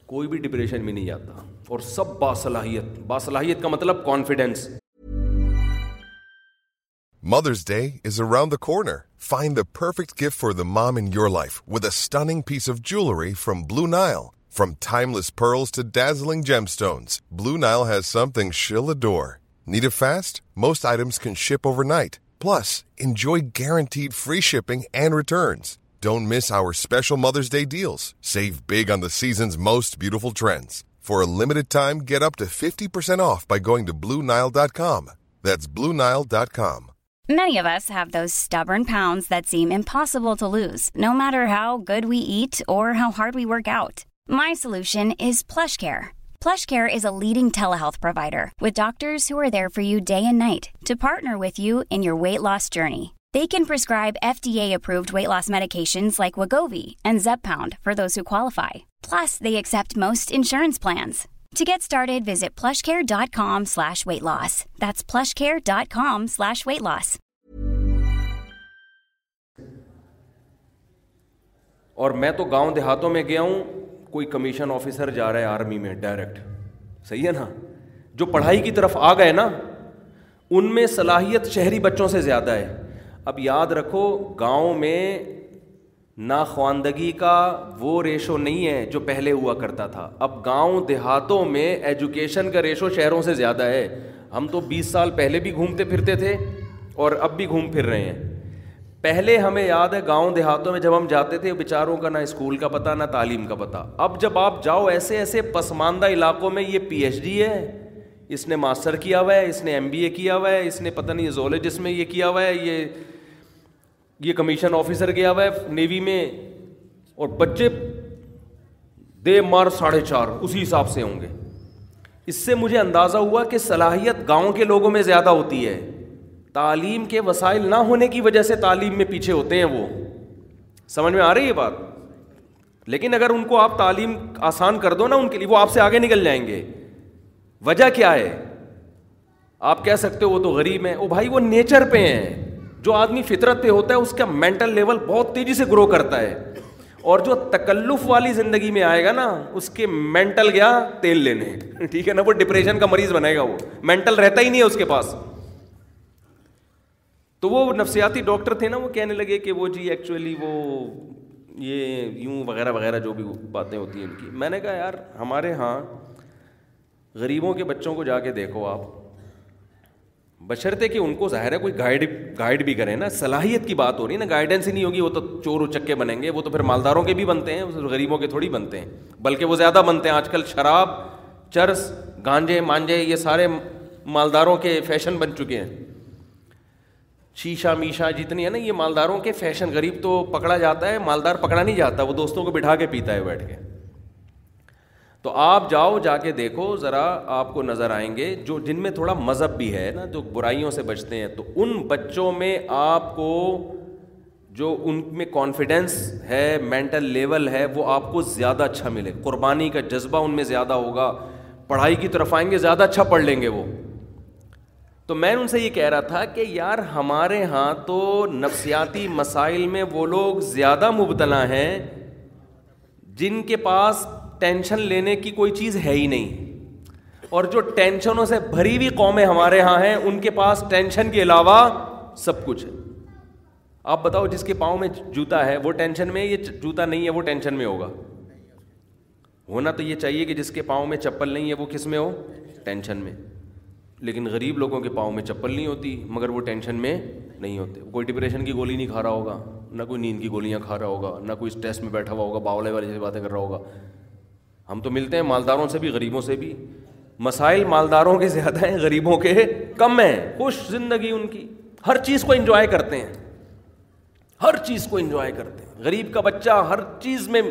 کوئی بھی ڈپریشن میں نہیں آتا اور سب باصلاحیت باصلاحیت کا مطلب confidence Mother's Day is around the corner find perfect for the mom in your life with piece of jewellery from Blue Nile from timeless pearls dazzling blue items can ship overnight plus enjoy guaranteed free shipping Mother's Day season's most bill limited time get 50% off by going Blue Nile dot com Many of us have those stubborn pounds that seem impossible to lose, no matter how good we eat or how hard we work out. My solution is PlushCare. PlushCare is a leading telehealth provider with doctors who are there for you day and night to partner with you in your weight loss journey. They can prescribe FDA-approved weight loss medications like Wegovy and Zepbound for those who qualify. Plus, they accept most insurance plans. To get started, visit plushcare.com plushcare.com slash slash weight weight loss. That's اور میں تو گاؤں دیہاتوں میں گیا ہوں کوئی commission officer جا رہا ہے آرمی میں ڈائریکٹ صحیح ہے نا جو پڑھائی کی طرف آ گئے نا ان میں صلاحیت شہری بچوں سے زیادہ ہے اب یاد رکھو گاؤں میں ناخواندگی کا وہ ریشو نہیں ہے جو پہلے ہوا کرتا تھا اب گاؤں دیہاتوں میں ایجوکیشن کا ریشو شہروں سے زیادہ ہے ہم تو بیس سال پہلے بھی گھومتے پھرتے تھے اور اب بھی گھوم پھر رہے ہیں پہلے ہمیں یاد ہے گاؤں دیہاتوں میں جب ہم جاتے تھے بیچاروں کا نہ اسکول کا پتہ نہ تعلیم کا پتہ اب جب آپ جاؤ ایسے ایسے پسماندہ علاقوں میں یہ پی ایچ ڈی ہے اس نے ماسٹر کیا ہوا ہے اس نے ایم بی اے کیا ہوا ہے اس نے پتہ نہیں زولوجسٹ میں یہ کیا ہوا ہے یہ یہ کمیشن آفیسر گیا ہوا ہے نیوی میں اور بچے دے مار ساڑھے چار اسی حساب سے ہوں گے اس سے مجھے اندازہ ہوا کہ صلاحیت گاؤں کے لوگوں میں زیادہ ہوتی ہے تعلیم کے وسائل نہ ہونے کی وجہ سے تعلیم میں پیچھے ہوتے ہیں وہ سمجھ میں آ رہی ہے بات لیکن اگر ان کو آپ تعلیم آسان کر دو نا ان کے لیے وہ آپ سے آگے نکل جائیں گے وجہ کیا ہے آپ کہہ سکتے ہو وہ تو غریب ہیں وہ بھائی وہ نیچر پہ ہیں جو آدمی فطرت پہ ہوتا ہے اس کا مینٹل لیول بہت تیزی سے گرو کرتا ہے اور جو تکلف والی زندگی میں آئے گا نا اس کے مینٹل گیا تیل لینے ٹھیک ہے نا وہ ڈپریشن کا مریض بنے گا وہ مینٹل رہتا ہی نہیں ہے اس کے پاس تو وہ نفسیاتی ڈاکٹر تھے نا وہ کہنے لگے کہ وہ جی ایکچولی وہ یہ یوں وغیرہ وغیرہ جو بھی باتیں ہوتی ہیں ان کی میں نے کہا یار ہمارے یہاں غریبوں کے بچوں کو جا کے دیکھو آپ بشرتے کہ ان کو ظاہر ہے کوئی گائڈ گائڈ بھی کریں نا صلاحیت کی بات ہو رہی ہے نا گائیڈنس ہی نہیں ہوگی وہ تو چور اچکے بنیں گے وہ تو پھر مالداروں کے بھی بنتے ہیں غریبوں کے تھوڑی بنتے ہیں بلکہ وہ زیادہ بنتے ہیں آج کل شراب چرس گانجے مانجے یہ سارے مالداروں کے فیشن بن چکے ہیں شیشہ میشا جتنی ہے نا یہ مالداروں کے فیشن غریب تو پکڑا جاتا ہے مالدار پکڑا نہیں جاتا وہ دوستوں کو بٹھا کے پیتا ہے بیٹھ کے تو آپ جاؤ جا کے دیکھو ذرا آپ کو نظر آئیں گے جو جن میں تھوڑا مذہب بھی ہے نا جو برائیوں سے بچتے ہیں تو ان بچوں میں آپ کو جو ان میں کانفیڈینس ہے مینٹل لیول ہے وہ آپ کو زیادہ اچھا ملے قربانی کا جذبہ ان میں زیادہ ہوگا پڑھائی کی طرف آئیں گے زیادہ اچھا پڑھ لیں گے وہ تو میں ان سے یہ کہہ رہا تھا کہ یار ہمارے ہاں تو نفسیاتی مسائل میں وہ لوگ زیادہ مبتلا ہیں جن کے پاس ٹینشن لینے کی کوئی چیز ہے ہی نہیں اور جو ٹینشنوں سے بھری ہوئی قومیں ہمارے یہاں ہیں ان کے پاس ٹینشن کے علاوہ سب کچھ ہے آپ بتاؤ جس کے پاؤں میں جوتا ہے وہ ٹینشن میں یہ جوتا نہیں ہے وہ ٹینشن میں ہوگا ہونا تو یہ چاہیے کہ جس کے پاؤں میں چپل نہیں ہے وہ کس میں ہو ٹینشن میں لیکن غریب لوگوں کے پاؤں میں چپل نہیں ہوتی مگر وہ ٹینشن میں نہیں ہوتے کوئی ڈپریشن کی گولی نہیں کھا رہا ہوگا نہ کوئی نیند کی گولیاں کھا رہا ہوگا نہ کوئی اسٹریس میں بیٹھا ہوا ہوگا باولے والے سے باتیں کر رہا ہوگا ہم تو ملتے ہیں مالداروں سے بھی غریبوں سے بھی مسائل مالداروں کے زیادہ ہیں غریبوں کے کم ہیں خوش زندگی ان کی ہر چیز کو انجوائے کرتے ہیں ہر چیز کو انجوائے کرتے ہیں غریب کا بچہ ہر چیز میں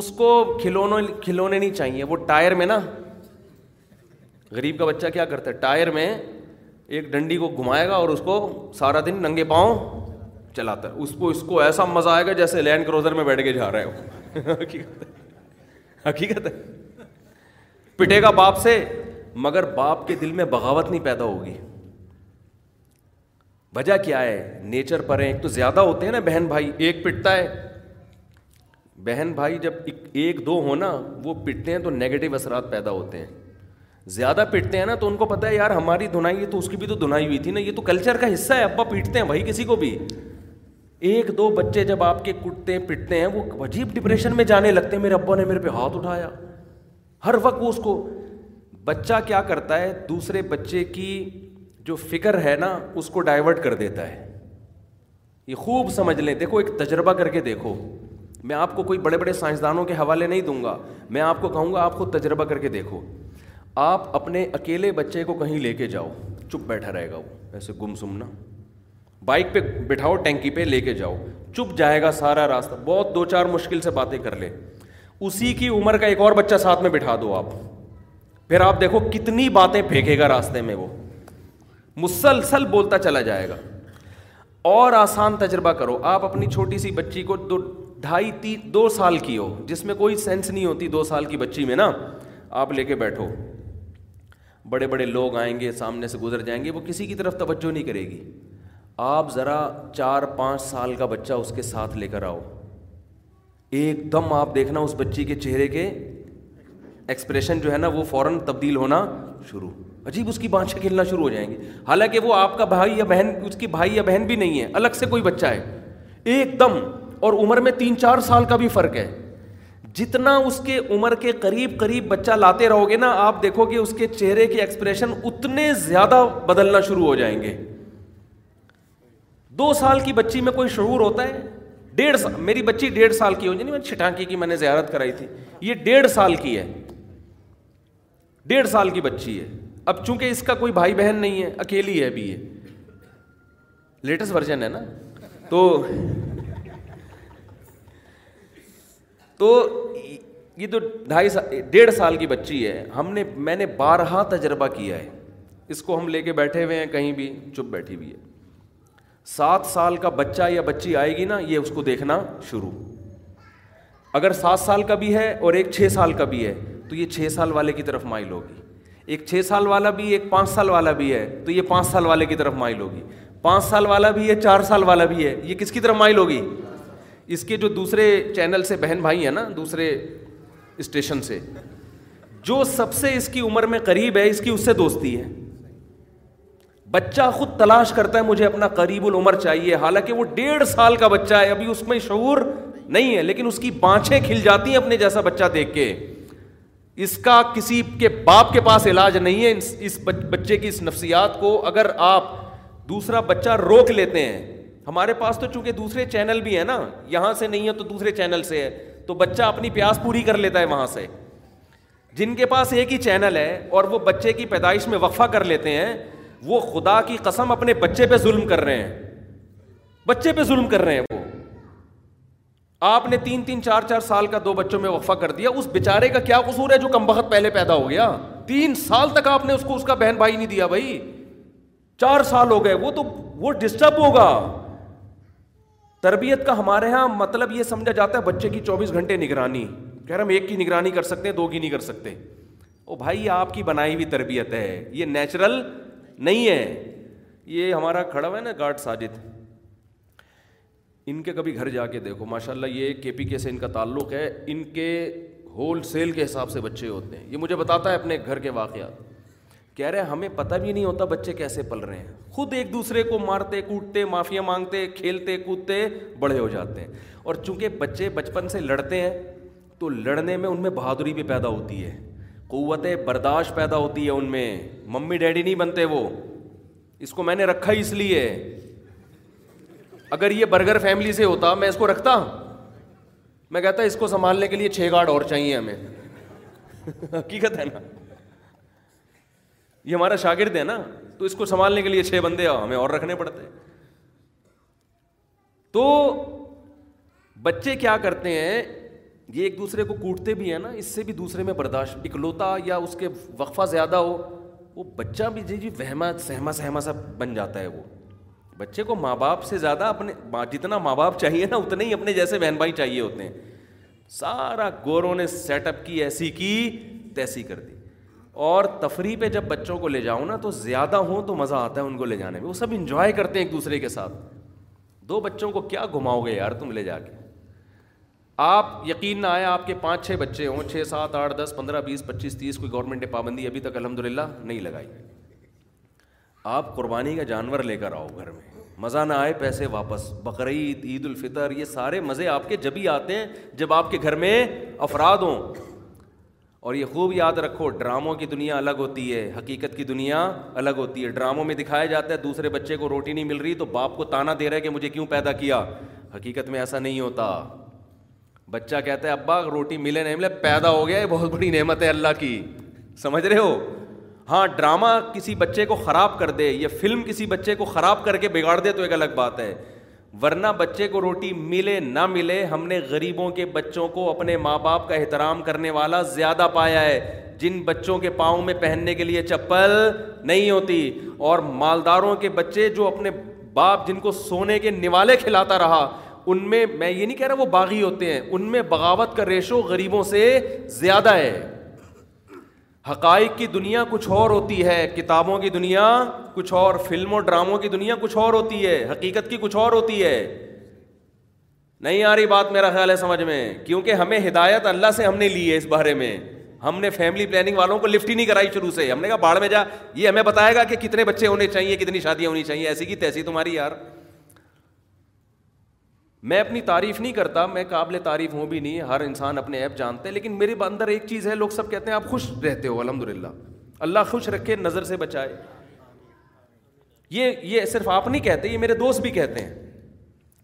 اس کو کھلونے کھلونے نہیں چاہیے وہ ٹائر میں نا غریب کا بچہ کیا کرتا ہے ٹائر میں ایک ڈنڈی کو گھمائے گا اور اس کو سارا دن ننگے پاؤں چلاتا ہے اس کو اس کو ایسا مزہ آئے گا جیسے لینڈ کروزر میں بیٹھ کے جا رہے ہو حقیقت ہے پٹے گا باپ سے مگر باپ کے دل میں بغاوت نہیں پیدا ہوگی وجہ کیا ہے نیچر پر ہیں ایک تو زیادہ ہوتے نا بہن بھائی ایک پٹتا ہے بہن بھائی جب ایک دو ہونا وہ پٹتے ہیں تو نیگیٹو اثرات پیدا ہوتے ہیں زیادہ پٹتے ہیں نا تو ان کو پتا ہے یار ہماری دھنائی ہے تو اس کی بھی تو دھنائی ہوئی تھی نا یہ تو کلچر کا حصہ ہے ابا پیٹتے ہیں بھائی کسی کو بھی ایک دو بچے جب آپ کے کٹتے ہیں پٹتے ہیں وہ عجیب ڈپریشن میں جانے لگتے ہیں میرے ابا نے میرے پہ ہاتھ اٹھایا ہر وقت وہ اس کو بچہ کیا کرتا ہے دوسرے بچے کی جو فکر ہے نا اس کو ڈائیورٹ کر دیتا ہے یہ خوب سمجھ لیں دیکھو ایک تجربہ کر کے دیکھو میں آپ کو کوئی بڑے بڑے سائنسدانوں کے حوالے نہیں دوں گا میں آپ کو کہوں گا آپ خود تجربہ کر کے دیکھو آپ اپنے اکیلے بچے کو کہیں لے کے جاؤ چپ بیٹھا رہے گا وہ ایسے گم سمنا بائک پہ بٹھاؤ ٹینکی پہ لے کے جاؤ چپ جائے گا سارا راستہ بہت دو چار مشکل سے باتیں کر لے اسی کی عمر کا ایک اور بچہ ساتھ میں بٹھا دو آپ پھر آپ دیکھو کتنی باتیں پھینکے گا راستے میں وہ مسلسل بولتا چلا جائے گا اور آسان تجربہ کرو آپ اپنی چھوٹی سی بچی کو دو ڈھائی تین دو سال کی ہو جس میں کوئی سینس نہیں ہوتی دو سال کی بچی میں نا آپ لے کے بیٹھو بڑے بڑے لوگ آئیں گے سامنے سے گزر جائیں گے وہ کسی کی طرف توجہ نہیں کرے گی آپ ذرا چار پانچ سال کا بچہ اس کے ساتھ لے کر آؤ ایک دم آپ دیکھنا اس بچی کے چہرے کے ایکسپریشن جو ہے نا وہ فوراً تبدیل ہونا شروع عجیب اس کی بانچیں کھیلنا شروع ہو جائیں گی حالانکہ وہ آپ کا بھائی یا بہن اس کی بھائی یا بہن بھی نہیں ہے الگ سے کوئی بچہ ہے ایک دم اور عمر میں تین چار سال کا بھی فرق ہے جتنا اس کے عمر کے قریب قریب بچہ لاتے رہو گے نا آپ دیکھو گے اس کے چہرے کے ایکسپریشن اتنے زیادہ بدلنا شروع ہو جائیں گے دو سال کی بچی میں کوئی شعور ہوتا ہے ڈیڑھ سال میری بچی ڈیڑھ سال کی ہو یعنی چھٹانکی کی میں نے زیارت کرائی تھی یہ ڈیڑھ سال کی ہے ڈیڑھ سال کی بچی ہے اب چونکہ اس کا کوئی بھائی بہن نہیں ہے اکیلی ہے یہ لیٹسٹ ورژن ہے نا تو تو یہ تو ڈھائی سال ڈیڑھ سال کی بچی ہے ہم نے میں نے بارہا تجربہ کیا ہے اس کو ہم لے کے بیٹھے ہوئے ہیں کہیں بھی چپ بیٹھی ہوئی ہے سات سال کا بچہ یا بچی آئے گی نا یہ اس کو دیکھنا شروع اگر سات سال کا بھی ہے اور ایک چھ سال کا بھی ہے تو یہ چھ سال والے کی طرف مائل ہوگی ایک چھ سال والا بھی ایک پانچ سال والا بھی ہے تو یہ پانچ سال والے کی طرف مائل ہوگی پانچ سال والا بھی ہے چار سال والا بھی ہے یہ کس کی طرف مائل ہوگی اس کے جو دوسرے چینل سے بہن بھائی ہیں نا دوسرے اسٹیشن سے جو سب سے اس کی عمر میں قریب ہے اس کی اس سے دوستی ہے بچہ خود تلاش کرتا ہے مجھے اپنا قریب العمر چاہیے حالانکہ وہ ڈیڑھ سال کا بچہ ہے ابھی اس میں شعور نہیں ہے لیکن اس کی بانچھیں کھل جاتی ہیں اپنے جیسا بچہ دیکھ کے اس کا کسی کے باپ کے پاس علاج نہیں ہے اس بچے کی اس نفسیات کو اگر آپ دوسرا بچہ روک لیتے ہیں ہمارے پاس تو چونکہ دوسرے چینل بھی ہیں نا یہاں سے نہیں ہے تو دوسرے چینل سے ہے تو بچہ اپنی پیاس پوری کر لیتا ہے وہاں سے جن کے پاس ایک ہی چینل ہے اور وہ بچے کی پیدائش میں وقفہ کر لیتے ہیں وہ خدا کی قسم اپنے بچے پہ ظلم کر رہے ہیں بچے پہ ظلم کر رہے ہیں وہ آپ نے تین تین چار چار سال کا دو بچوں میں وقفہ کر دیا اس بےچارے کا کیا قصور ہے جو کم بخت پہلے پیدا ہو گیا تین سال تک آپ نے اس کو اس کا بہن بھائی نہیں دیا بھائی چار سال ہو گئے وہ تو وہ ڈسٹرب ہوگا تربیت کا ہمارے یہاں مطلب یہ سمجھا جاتا ہے بچے کی چوبیس گھنٹے نگرانی خیر ہم ایک کی نگرانی کر سکتے ہیں دو کی نہیں کر سکتے او بھائی آپ کی بنائی ہوئی تربیت ہے یہ نیچرل نہیں ہے یہ ہمارا کھڑا ہوا ہے نا گارڈ ساجد ان کے کبھی گھر جا کے دیکھو ماشاء اللہ یہ کے پی کے سے ان کا تعلق ہے ان کے ہول سیل کے حساب سے بچے ہوتے ہیں یہ مجھے بتاتا ہے اپنے گھر کے واقعات کہہ رہے ہیں ہمیں پتہ بھی نہیں ہوتا بچے کیسے پل رہے ہیں خود ایک دوسرے کو مارتے کوٹتے معافیا مانگتے کھیلتے کودتے بڑے ہو جاتے ہیں اور چونکہ بچے بچپن سے لڑتے ہیں تو لڑنے میں ان میں بہادری بھی پیدا ہوتی ہے قوت برداشت پیدا ہوتی ہے ان میں ممی ڈیڈی نہیں بنتے وہ اس کو میں نے رکھا اس لیے اگر یہ برگر فیملی سے ہوتا میں اس کو رکھتا میں کہتا اس کو سنبھالنے کے لیے چھ گارڈ اور چاہیے ہمیں حقیقت ہے نا یہ ہمارا شاگرد ہے نا تو اس کو سنبھالنے کے لیے چھ بندے آؤ ہمیں اور رکھنے پڑتے تو بچے کیا کرتے ہیں یہ ایک دوسرے کو کوٹتے بھی ہیں نا اس سے بھی دوسرے میں برداشت اکلوتا یا اس کے وقفہ زیادہ ہو وہ بچہ بھی جی جی وہما سہما سہما سا بن جاتا ہے وہ بچے کو ماں باپ سے زیادہ اپنے جتنا ماں باپ چاہیے نا اتنے ہی اپنے جیسے بہن بھائی چاہیے ہوتے ہیں سارا گوروں نے سیٹ اپ کی ایسی کی تیسی کر دی اور تفریح پہ جب بچوں کو لے جاؤں نا تو زیادہ ہوں تو مزہ آتا ہے ان کو لے جانے میں وہ سب انجوائے کرتے ہیں ایک دوسرے کے ساتھ دو بچوں کو کیا گھماؤ گے یار تم لے جا کے آپ یقین نہ آئے آپ کے پانچ چھ بچے ہوں چھ سات آٹھ دس پندرہ بیس پچیس تیس کوئی گورنمنٹ نے پابندی ابھی تک الحمد للہ نہیں لگائی آپ قربانی کا جانور لے کر آؤ گھر میں مزہ نہ آئے پیسے واپس بقرعید عید الفطر یہ سارے مزے آپ کے جب ہی آتے ہیں جب آپ کے گھر میں افراد ہوں اور یہ خوب یاد رکھو ڈراموں کی دنیا الگ ہوتی ہے حقیقت کی دنیا الگ ہوتی ہے ڈراموں میں دکھایا جاتا ہے دوسرے بچے کو روٹی نہیں مل رہی تو باپ کو تانا دے رہے کہ مجھے کیوں پیدا کیا حقیقت میں ایسا نہیں ہوتا بچہ کہتا ہے ابا روٹی ملے نہیں ملے پیدا ہو گیا یہ بہت بڑی نعمت ہے اللہ کی سمجھ رہے ہو ہاں ڈراما کسی بچے کو خراب کر دے یا فلم کسی بچے کو خراب کر کے بگاڑ دے تو ایک الگ بات ہے ورنہ بچے کو روٹی ملے نہ ملے ہم نے غریبوں کے بچوں کو اپنے ماں باپ کا احترام کرنے والا زیادہ پایا ہے جن بچوں کے پاؤں میں پہننے کے لیے چپل نہیں ہوتی اور مالداروں کے بچے جو اپنے باپ جن کو سونے کے نوالے کھلاتا رہا ان میں میں یہ نہیں کہہ رہا وہ باغی ہوتے ہیں ان میں بغاوت کا ریشو غریبوں سے زیادہ ہے حقائق کی دنیا کچھ اور ہوتی ہے کتابوں کی دنیا کچھ اور فلموں ڈراموں کی دنیا کچھ اور ہوتی ہے حقیقت کی کچھ اور ہوتی ہے نہیں آ رہی بات میرا خیال ہے سمجھ میں کیونکہ ہمیں ہدایت اللہ سے ہم نے لی ہے اس بارے میں ہم نے فیملی پلاننگ والوں کو لفٹ ہی نہیں کرائی شروع سے ہم نے کہا باڑ میں جا یہ ہمیں بتائے گا کہ کتنے بچے ہونے چاہیے کتنی شادیاں ہونی چاہیے ایسی کی تیسی تمہاری یار میں اپنی تعریف نہیں کرتا میں قابل تعریف ہوں بھی نہیں ہر انسان اپنے ایپ جانتے ہیں لیکن میرے اندر ایک چیز ہے لوگ سب کہتے ہیں آپ خوش رہتے ہو الحمد للہ اللہ خوش رکھے نظر سے بچائے یہ یہ صرف آپ نہیں کہتے یہ میرے دوست بھی کہتے ہیں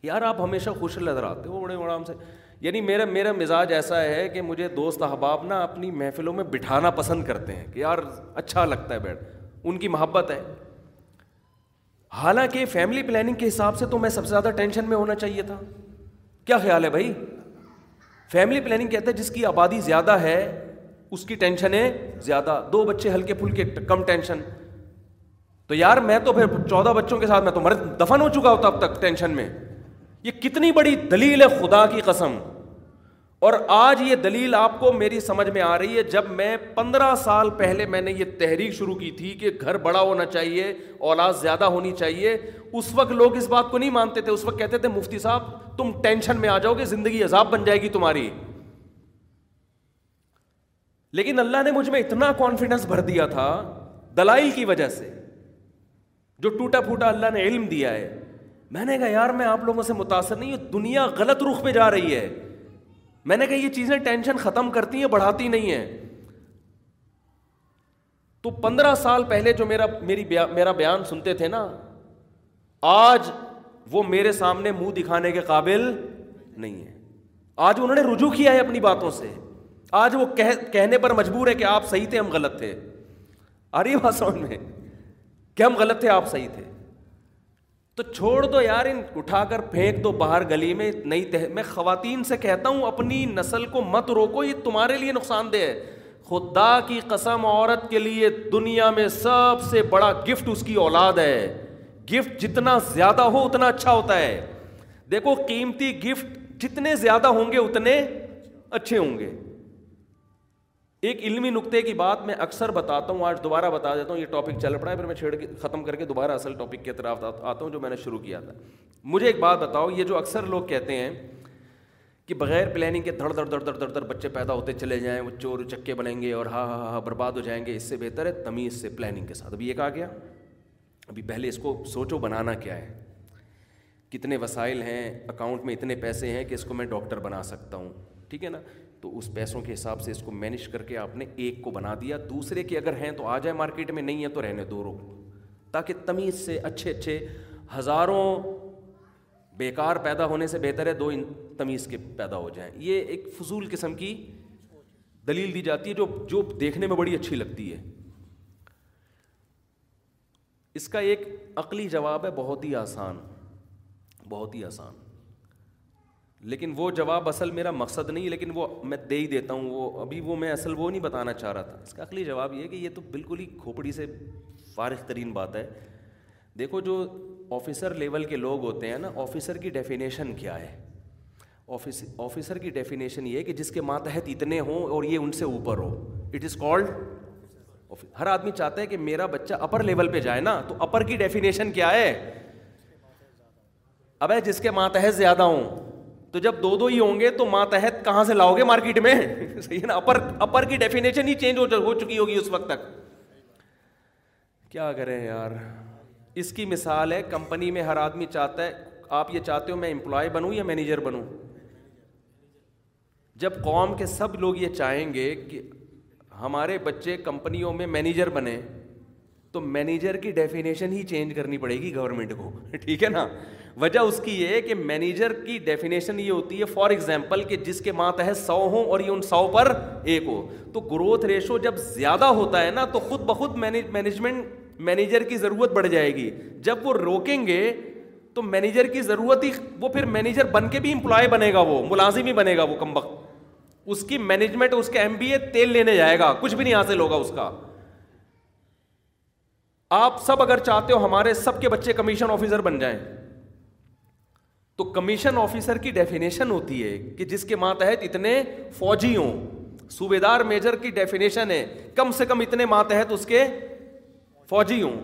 یار آپ ہمیشہ خوش نظر آتے ہو بڑے آرام سے یعنی میرا میرا مزاج ایسا ہے کہ مجھے دوست احباب نا اپنی محفلوں میں بٹھانا پسند کرتے ہیں کہ یار اچھا لگتا ہے بیٹھ ان کی محبت ہے حالانکہ فیملی پلاننگ کے حساب سے تو میں سب سے زیادہ ٹینشن میں ہونا چاہیے تھا کیا خیال ہے بھائی فیملی پلاننگ کہتے ہیں جس کی آبادی زیادہ ہے اس کی ٹینشنیں زیادہ دو بچے ہلکے پھلکے کم ٹینشن تو یار میں تو پھر چودہ بچوں کے ساتھ میں تو مرد دفن ہو چکا ہوتا اب تک ٹینشن میں یہ کتنی بڑی دلیل ہے خدا کی قسم اور آج یہ دلیل آپ کو میری سمجھ میں آ رہی ہے جب میں پندرہ سال پہلے میں نے یہ تحریک شروع کی تھی کہ گھر بڑا ہونا چاہیے اولاد زیادہ ہونی چاہیے اس وقت لوگ اس بات کو نہیں مانتے تھے اس وقت کہتے تھے مفتی صاحب تم ٹینشن میں آ جاؤ گے زندگی عذاب بن جائے گی تمہاری لیکن اللہ نے مجھ میں اتنا کانفیڈنس بھر دیا تھا دلائل کی وجہ سے جو ٹوٹا پھوٹا اللہ نے علم دیا ہے میں نے کہا یار میں آپ لوگوں سے متاثر نہیں ہوں دنیا غلط رخ پہ جا رہی ہے میں نے کہا یہ چیزیں ٹینشن ختم کرتی ہیں بڑھاتی نہیں ہیں تو پندرہ سال پہلے جو میرا میری بیا, میرا بیان سنتے تھے نا آج وہ میرے سامنے منہ دکھانے کے قابل نہیں ہے آج انہوں نے رجوع کیا ہے اپنی باتوں سے آج وہ کہنے پر مجبور ہے کہ آپ صحیح تھے ہم غلط تھے ارے بسون میں کہ ہم غلط تھے آپ صحیح تھے تو چھوڑ دو یار ان اٹھا کر پھینک دو باہر گلی میں نئی تہ میں خواتین سے کہتا ہوں اپنی نسل کو مت روکو یہ تمہارے لیے نقصان دہ ہے خدا کی قسم عورت کے لیے دنیا میں سب سے بڑا گفٹ اس کی اولاد ہے گفٹ جتنا زیادہ ہو اتنا اچھا ہوتا ہے دیکھو قیمتی گفٹ جتنے زیادہ ہوں گے اتنے اچھے ہوں گے ایک علمی نقطے کی بات میں اکثر بتاتا ہوں آج دوبارہ بتا دیتا ہوں یہ ٹاپک چل پڑا ہے پھر میں چھیڑ کے ختم کر کے دوبارہ اصل ٹاپک کے طرف آتا ہوں جو میں نے شروع کیا تھا مجھے ایک بات بتاؤ یہ جو اکثر لوگ کہتے ہیں کہ بغیر پلاننگ کے دھڑ دھڑ دھڑ دھڑ دھڑ دھڑ بچے پیدا ہوتے چلے جائیں وہ چور چکے بنیں گے اور ہاں ہاں ہاں برباد ہو جائیں گے اس سے بہتر ہے تمیز سے پلاننگ کے ساتھ ابھی ایک آ گیا ابھی پہلے اس کو سوچو بنانا کیا ہے کتنے وسائل ہیں اکاؤنٹ میں اتنے پیسے ہیں کہ اس کو میں ڈاکٹر بنا سکتا ہوں ٹھیک ہے نا تو اس پیسوں کے حساب سے اس کو مینج کر کے آپ نے ایک کو بنا دیا دوسرے کے اگر ہیں تو آ جائیں مارکیٹ میں نہیں ہے تو رہنے دو رو تاکہ تمیز سے اچھے اچھے ہزاروں بیکار پیدا ہونے سے بہتر ہے دو ان تمیز کے پیدا ہو جائیں یہ ایک فضول قسم کی دلیل دی جاتی ہے جو جو دیکھنے میں بڑی اچھی لگتی ہے اس کا ایک عقلی جواب ہے بہت ہی آسان بہت ہی آسان لیکن وہ جواب اصل میرا مقصد نہیں لیکن وہ میں دے ہی دیتا ہوں وہ ابھی وہ میں اصل وہ نہیں بتانا چاہ رہا تھا اس کا اخلی جواب یہ کہ یہ تو بالکل ہی کھوپڑی سے فارغ ترین بات ہے دیکھو جو آفیسر لیول کے لوگ ہوتے ہیں نا آفیسر کی ڈیفینیشن کیا ہے آفیسر کی ڈیفینیشن یہ ہے کہ جس کے ماتحت اتنے ہوں اور یہ ان سے اوپر ہو اٹ از کالڈ ہر آدمی چاہتا ہے کہ میرا بچہ اپر لیول پہ جائے نا تو اپر کی ڈیفینیشن کیا ہے اب ہے جس کے ماتحت زیادہ ہوں تو جب دو دو ہی ہوں گے تو ماتحت کہاں سے لاؤ گے مارکیٹ میں صحیح ہے نا اپر اپر کی ڈیفینیشن ہی چینج ہو چکی ہوگی اس وقت تک کیا کریں یار اس کی مثال ہے کمپنی میں ہر آدمی چاہتا ہے آپ یہ چاہتے ہو میں امپلائی بنوں یا مینیجر بنوں جب قوم کے سب لوگ یہ چاہیں گے کہ ہمارے بچے کمپنیوں میں مینیجر بنے تو مینیجر کی ڈیفینیشن ہی چینج کرنی پڑے گی گورنمنٹ کو ٹھیک ہے نا وجہ اس کی یہ ہے کہ مینیجر کی ڈیفینیشن یہ ہوتی ہے فار ایگزامپل کہ جس کے ماتحت سو ہوں اور یہ ان سو پر ایک ہو تو گروتھ ریشو جب زیادہ ہوتا ہے نا تو خود بخود مینجمنٹ مینیجر کی ضرورت بڑھ جائے گی جب وہ روکیں گے تو مینیجر کی ضرورت ہی وہ پھر مینیجر بن کے بھی امپلائی بنے گا وہ ملازم ہی بنے گا وہ کم وقت اس کی مینجمنٹ اس کے ایم بی اے تیل لینے جائے گا کچھ بھی نہیں حاصل ہوگا اس کا آپ سب اگر چاہتے ہو ہمارے سب کے بچے کمیشن آفیسر بن جائیں تو کمیشن آفیسر کی ڈیفینیشن ہوتی ہے کہ جس کے ماتحت اتنے فوجی ہوں صوبے دار میجر کی ڈیفینیشن ہے کم سے کم اتنے ماتحت اس کے فوجی ہوں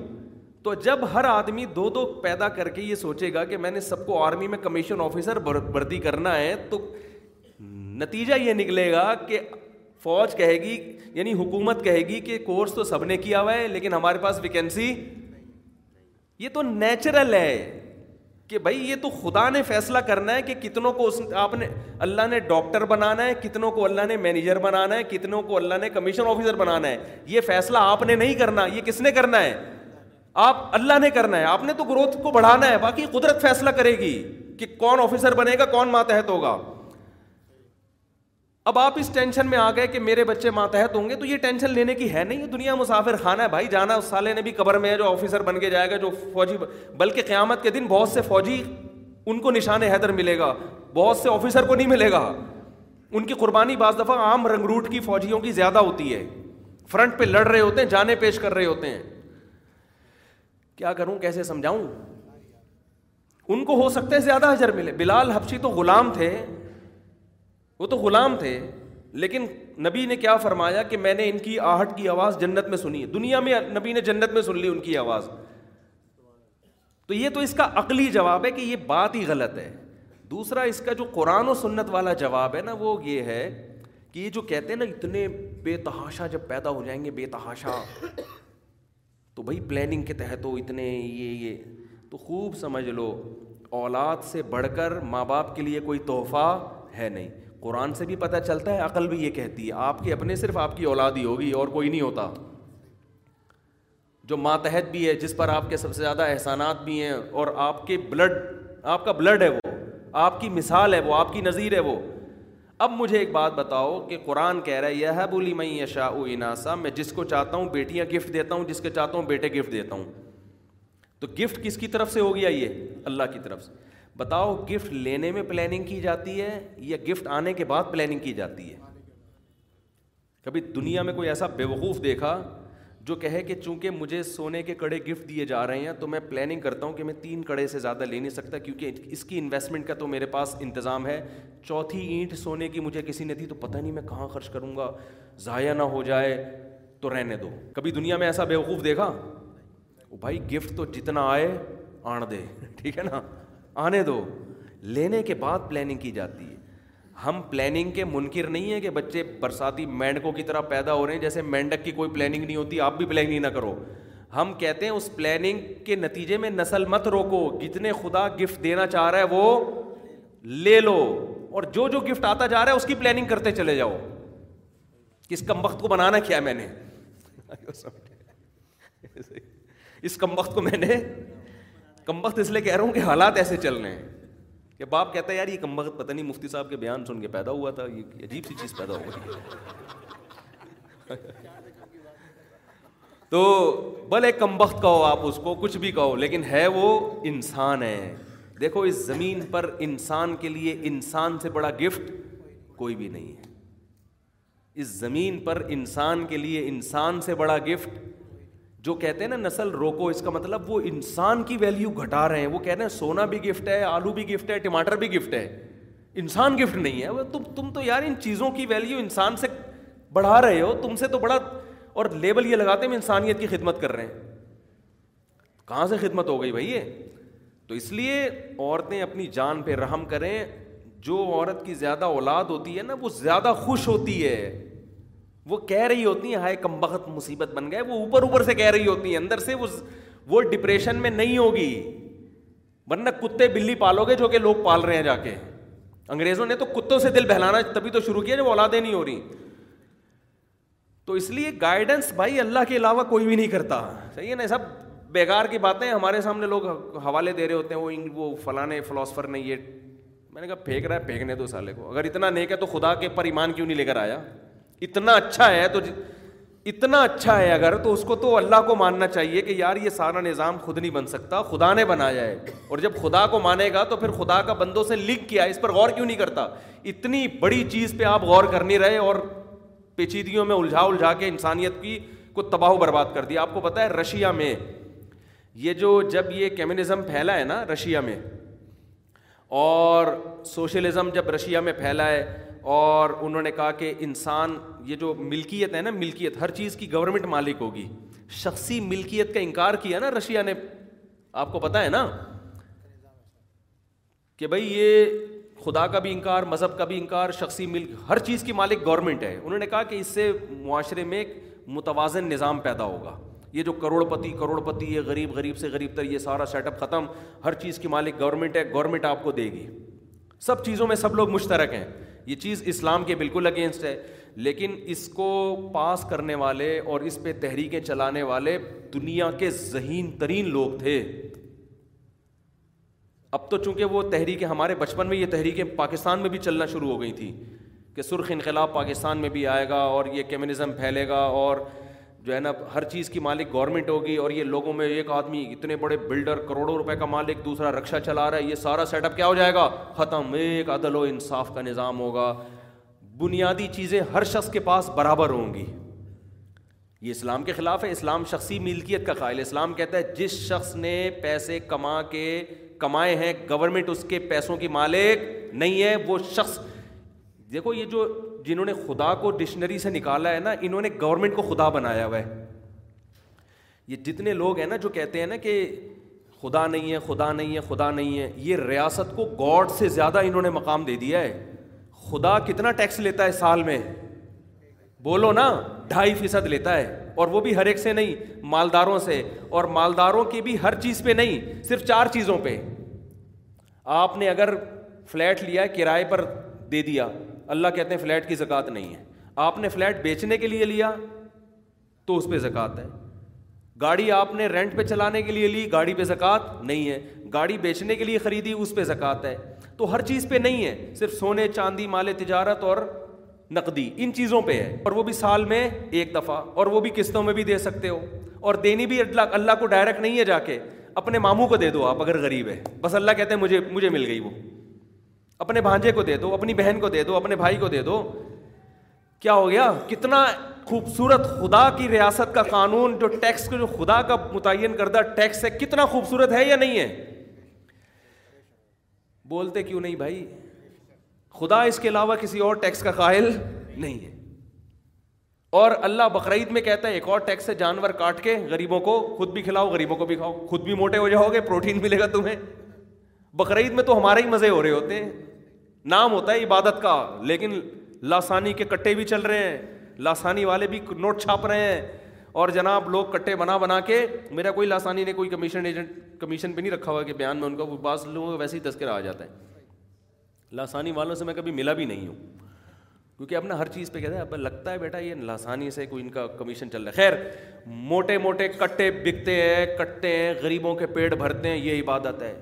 تو جب ہر آدمی دو دو پیدا کر کے یہ سوچے گا کہ میں نے سب کو آرمی میں کمیشن آفیسر بردی کرنا ہے تو نتیجہ یہ نکلے گا کہ فوج کہے گی یعنی حکومت کہے گی کہ کورس تو سب نے کیا ہوا ہے لیکن ہمارے پاس ویکینسی یہ تو نیچرل ہے کہ بھائی یہ تو خدا نے فیصلہ کرنا ہے کہ کتنوں کو آپ نے اللہ نے ڈاکٹر بنانا ہے کتنوں کو اللہ نے مینیجر بنانا ہے کتنوں کو اللہ نے کمیشن آفیسر بنانا ہے یہ فیصلہ آپ نے نہیں کرنا یہ کس نے کرنا ہے آپ اللہ نے کرنا ہے آپ نے تو گروتھ کو بڑھانا ہے باقی قدرت فیصلہ کرے گی کہ کون آفیسر بنے گا کون ماتحت ہوگا اب آپ اس ٹینشن میں آ گئے کہ میرے بچے ماتحت ہوں گے تو یہ ٹینشن لینے کی ہے نہیں یہ دنیا مسافر خانہ ہے بھائی جانا اس سالے نے بھی قبر میں ہے جو آفیسر بن کے جائے گا جو فوجی بلکہ قیامت کے دن بہت سے فوجی ان کو نشان حیدر ملے گا بہت سے آفیسر کو نہیں ملے گا ان کی قربانی بعض دفعہ عام رنگ روٹ کی فوجیوں کی زیادہ ہوتی ہے فرنٹ پہ لڑ رہے ہوتے ہیں جانے پیش کر رہے ہوتے ہیں کیا کروں کیسے سمجھاؤں ان کو ہو سکتا ہے زیادہ حجر ملے بلال حبشی تو غلام تھے وہ تو غلام تھے لیکن نبی نے کیا فرمایا کہ میں نے ان کی آہٹ کی آواز جنت میں سنی دنیا میں نبی نے جنت میں سن لی ان کی آواز تو یہ تو اس کا عقلی جواب ہے کہ یہ بات ہی غلط ہے دوسرا اس کا جو قرآن و سنت والا جواب ہے نا وہ یہ ہے کہ یہ جو کہتے ہیں نا اتنے بے تحاشا جب پیدا ہو جائیں گے بے تحاشا تو بھائی پلاننگ کے تحت ہو اتنے یہ یہ تو خوب سمجھ لو اولاد سے بڑھ کر ماں باپ کے لیے کوئی تحفہ ہے نہیں قرآن سے بھی پتہ چلتا ہے عقل بھی یہ کہتی ہے آپ کے اپنے صرف آپ کی اولاد ہی ہوگی اور کوئی نہیں ہوتا جو ماتحت بھی ہے جس پر آپ کے سب سے زیادہ احسانات بھی ہیں اور آپ کے بلڈ آپ کا بلڈ ہے وہ آپ کی مثال ہے وہ آپ کی نظیر ہے وہ اب مجھے ایک بات بتاؤ کہ قرآن کہہ رہا ہے یہ ہے بولی میں یشا اناسا میں جس کو چاہتا ہوں بیٹیاں گفٹ دیتا ہوں جس کو چاہتا ہوں بیٹے گفٹ دیتا ہوں تو گفٹ کس کی طرف سے ہو گیا یہ اللہ کی طرف سے بتاؤ گفٹ لینے میں پلاننگ کی جاتی ہے یا گفٹ آنے کے بعد پلاننگ کی جاتی ہے کبھی دنیا میں کوئی ایسا بیوقوف دیکھا جو کہے کہ چونکہ مجھے سونے کے کڑے گفٹ دیے جا رہے ہیں تو میں پلاننگ کرتا ہوں کہ میں تین کڑے سے زیادہ لے نہیں سکتا کیونکہ اس کی انویسٹمنٹ کا تو میرے پاس انتظام ہے چوتھی اینٹ سونے کی مجھے کسی نے دی تو پتہ نہیں میں کہاں خرچ کروں گا ضائع نہ ہو جائے تو رہنے دو کبھی دنیا میں ایسا بیوقوف دیکھا بھائی گفٹ تو جتنا آئے آن دے ٹھیک ہے نا آنے دو لینے کے بعد پلاننگ کی جاتی ہے ہم پلاننگ کے منکر نہیں ہیں کہ بچے برساتی مینڈکوں کی طرح پیدا ہو رہے ہیں جیسے مینڈک کی کوئی پلاننگ نہیں ہوتی آپ بھی پلاننگ نہ کرو ہم کہتے ہیں اس پلاننگ کے نتیجے میں نسل مت روکو جتنے خدا گفٹ دینا چاہ رہا ہے وہ لے لو اور جو جو گفٹ آتا جا رہا ہے اس کی پلاننگ کرتے چلے جاؤ کس وقت کو بنانا کیا میں نے اس کم وقت کو میں نے کم وقت اس لیے کہہ رہا ہوں کہ حالات ایسے چل رہے ہیں کہ باپ کہتا ہے یار یہ کم وقت پتہ نہیں مفتی صاحب کے بیان سن کے پیدا ہوا تھا یہ عجیب سی چیز پیدا ہو گئی تو بھلے کم وقت کہو آپ اس کو کچھ بھی کہو لیکن ہے وہ انسان ہے دیکھو اس زمین پر انسان کے لیے انسان سے بڑا گفٹ کوئی بھی نہیں ہے اس زمین پر انسان کے لیے انسان سے بڑا گفٹ جو کہتے ہیں نا نسل روکو اس کا مطلب وہ انسان کی ویلیو گھٹا رہے ہیں وہ کہتے ہیں سونا بھی گفٹ ہے آلو بھی گفٹ ہے ٹماٹر بھی گفٹ ہے انسان گفٹ نہیں ہے تم تم تو یار ان چیزوں کی ویلیو انسان سے بڑھا رہے ہو تم سے تو بڑا اور لیبل یہ لگاتے ہیں انسانیت کی خدمت کر رہے ہیں کہاں سے خدمت ہو گئی بھائی تو اس لیے عورتیں اپنی جان پہ رحم کریں جو عورت کی زیادہ اولاد ہوتی ہے نا وہ زیادہ خوش ہوتی ہے وہ کہہ رہی ہوتی ہیں ہائے کم بخت مصیبت بن گئے وہ اوپر اوپر سے کہہ رہی ہوتی ہیں اندر سے وہ ڈپریشن میں نہیں ہوگی ورنہ کتے بلی پالو گے جو کہ لوگ پال رہے ہیں جا کے انگریزوں نے تو کتوں سے دل بہلانا تبھی تو شروع کیا جب اولادیں نہیں ہو رہی تو اس لیے گائیڈنس بھائی اللہ کے علاوہ کوئی بھی نہیں کرتا صحیح ہے نا سب بےگار کی باتیں ہمارے سامنے لوگ حوالے دے رہے ہوتے ہیں وہ فلاں فلاسفر نے یہ میں نے کہا پھینک رہا ہے پھینکنے دو سالے کو اگر اتنا نیک ہے تو خدا کے پر ایمان کیوں نہیں لے کر آیا اتنا اچھا ہے تو جی- اتنا اچھا ہے اگر تو اس کو تو اللہ کو ماننا چاہیے کہ یار یہ سارا نظام خود نہیں بن سکتا خدا نے بنایا ہے اور جب خدا کو مانے گا تو پھر خدا کا بندوں سے لکھ کیا اس پر غور کیوں نہیں کرتا اتنی بڑی چیز پہ آپ غور کر نہیں رہے اور پیچیدگیوں میں الجھا الجھا کے انسانیت کی کو تباہ و برباد کر دیا آپ کو پتا ہے رشیا میں یہ جو جب یہ کیمونزم پھیلا ہے نا رشیا میں اور سوشلزم جب رشیا میں پھیلا ہے اور انہوں نے کہا کہ انسان یہ جو ملکیت ہے نا ملکیت ہر چیز کی گورنمنٹ مالک ہوگی شخصی ملکیت کا انکار کیا نا رشیا نے آپ کو پتہ ہے نا کہ بھائی یہ خدا کا بھی انکار مذہب کا بھی انکار شخصی ملک ہر چیز کی مالک گورنمنٹ ہے انہوں نے کہا کہ اس سے معاشرے میں ایک متوازن نظام پیدا ہوگا یہ جو کروڑ پتی کروڑ پتی یہ غریب غریب سے غریب تر یہ سارا سیٹ اپ ختم ہر چیز کی مالک گورنمنٹ ہے گورنمنٹ آپ کو دے گی سب چیزوں میں سب لوگ مشترک ہیں یہ چیز اسلام کے بالکل اگینسٹ ہے لیکن اس کو پاس کرنے والے اور اس پہ تحریکیں چلانے والے دنیا کے ذہین ترین لوگ تھے اب تو چونکہ وہ تحریکیں ہمارے بچپن میں یہ تحریکیں پاکستان میں بھی چلنا شروع ہو گئی تھیں کہ سرخ انقلاب پاکستان میں بھی آئے گا اور یہ کمیونزم پھیلے گا اور جو ہے نا ہر چیز کی مالک گورنمنٹ ہوگی اور یہ لوگوں میں ایک آدمی اتنے بڑے بلڈر کروڑوں روپے کا مالک دوسرا رکشہ چلا رہا ہے یہ سارا سیٹ اپ کیا ہو جائے گا ختم ایک عدل و انصاف کا نظام ہوگا بنیادی چیزیں ہر شخص کے پاس برابر ہوں گی یہ اسلام کے خلاف ہے اسلام شخصی ملکیت کا خیال اسلام کہتا ہے جس شخص نے پیسے کما کے کمائے ہیں گورنمنٹ اس کے پیسوں کی مالک نہیں ہے وہ شخص دیکھو یہ جو جنہوں نے خدا کو ڈکشنری سے نکالا ہے نا انہوں نے گورنمنٹ کو خدا بنایا ہوا ہے یہ جتنے لوگ ہیں نا جو کہتے ہیں نا کہ خدا نہیں ہے خدا نہیں ہے خدا نہیں ہے یہ ریاست کو گاڈ سے زیادہ انہوں نے مقام دے دیا ہے خدا کتنا ٹیکس لیتا ہے سال میں بولو نا ڈھائی فیصد لیتا ہے اور وہ بھی ہر ایک سے نہیں مالداروں سے اور مالداروں کی بھی ہر چیز پہ نہیں صرف چار چیزوں پہ آپ نے اگر فلیٹ لیا کرائے پر دے دیا اللہ کہتے ہیں فلیٹ کی زکوٰۃ نہیں ہے آپ نے فلیٹ بیچنے کے لیے لیا تو اس پہ زکوٰۃ ہے گاڑی آپ نے رینٹ پہ چلانے کے لیے لی گاڑی پہ زکوٰۃ نہیں ہے گاڑی بیچنے کے لیے خریدی اس پہ زکوٰۃ ہے تو ہر چیز پہ نہیں ہے صرف سونے چاندی مال تجارت اور نقدی ان چیزوں پہ ہے اور وہ بھی سال میں ایک دفعہ اور وہ بھی قسطوں میں بھی دے سکتے ہو اور دینی بھی اللہ کو ڈائریکٹ نہیں ہے جا کے اپنے ماموں کو دے دو آپ اگر غریب ہے بس اللہ کہتے ہیں مجھے مجھے مل گئی وہ اپنے بھانجے کو دے دو اپنی بہن کو دے دو اپنے بھائی کو دے دو کیا ہو گیا کتنا خوبصورت خدا کی ریاست کا قانون جو ٹیکس کو جو خدا کا متعین کردہ ٹیکس ہے کتنا خوبصورت ہے یا نہیں ہے بولتے کیوں نہیں بھائی خدا اس کے علاوہ کسی اور ٹیکس کا قائل نہیں ہے اور اللہ بقرعید میں کہتا ہے ایک اور ٹیکس ہے جانور کاٹ کے غریبوں کو خود بھی کھلاؤ غریبوں کو بھی کھاؤ خود بھی موٹے ہو جاؤ گے پروٹین ملے گا تمہیں بقرعید میں تو ہمارے ہی مزے ہو رہے ہوتے ہیں نام ہوتا ہے عبادت کا لیکن لاسانی کے کٹے بھی چل رہے ہیں لاسانی والے بھی نوٹ چھاپ رہے ہیں اور جناب لوگ کٹے بنا بنا کے میرا کوئی لاسانی نے کوئی کمیشن ایجنٹ کمیشن پہ نہیں رکھا ہوا کہ بیان میں ان کا بعض لوگوں کا ویسے ہی تذکرہ آ جاتا ہے لاسانی والوں سے میں کبھی ملا بھی نہیں ہوں کیونکہ اپنا ہر چیز پہ کہتے ہیں ہے اب لگتا ہے بیٹا یہ لاسانی سے کوئی ان کا کمیشن چل رہا ہے خیر موٹے موٹے کٹے بکتے ہیں کٹتے ہیں غریبوں کے پیٹ بھرتے ہیں یہ عبادت ہے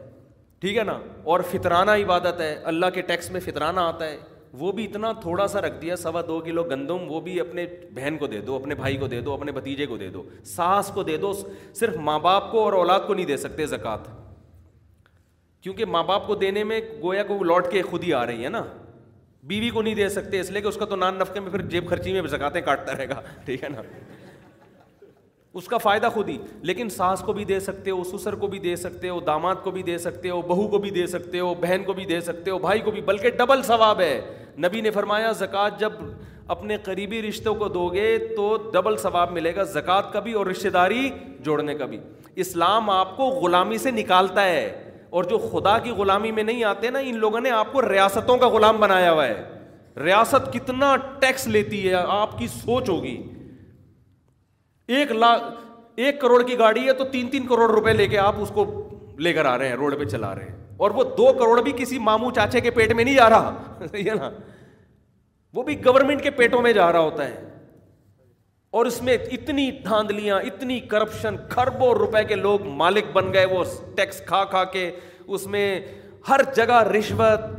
ٹھیک ہے نا اور فطرانہ عبادت ہے اللہ کے ٹیکس میں فطرانہ آتا ہے وہ بھی اتنا تھوڑا سا رکھ دیا سوا دو کلو گندم وہ بھی اپنے بہن کو دے دو اپنے بھائی کو دے دو اپنے بھتیجے کو دے دو ساس کو دے دو صرف ماں باپ کو اور اولاد کو نہیں دے سکتے زکوٰۃ کیونکہ ماں باپ کو دینے میں گویا کو وہ لوٹ کے خود ہی آ رہی ہے نا بیوی کو نہیں دے سکتے اس لیے کہ اس کا تو نان نفقے میں پھر جیب خرچی میں زکاتے کاٹتا رہے گا ٹھیک ہے نا اس کا فائدہ خود ہی لیکن ساس کو بھی دے سکتے ہو سسر کو بھی دے سکتے ہو داماد کو بھی دے سکتے ہو بہو کو بھی دے سکتے ہو بہن کو بھی دے سکتے ہو بھائی کو بھی بلکہ ڈبل ثواب ہے نبی نے فرمایا زکوٰۃ جب اپنے قریبی رشتوں کو دو گے تو ڈبل ثواب ملے گا زکوٰۃ کا بھی اور رشتے داری جوڑنے کا بھی اسلام آپ کو غلامی سے نکالتا ہے اور جو خدا کی غلامی میں نہیں آتے نا ان لوگوں نے آپ کو ریاستوں کا غلام بنایا ہوا ہے ریاست کتنا ٹیکس لیتی ہے آپ کی سوچ ہوگی ایک لاکھ ایک کروڑ کی گاڑی ہے تو تین تین کروڑ روپئے لے کے آپ اس کو لے کر آ رہے ہیں روڈ پہ چلا رہے ہیں اور وہ دو کروڑ بھی کسی مامو چاچے کے پیٹ میں نہیں جا رہا ہے نا وہ بھی گورنمنٹ کے پیٹوں میں جا رہا ہوتا ہے اور اس میں اتنی دھاندلیاں اتنی کرپشن کھربوں روپے کے لوگ مالک بن گئے وہ ٹیکس کھا کھا کے اس میں ہر جگہ رشوت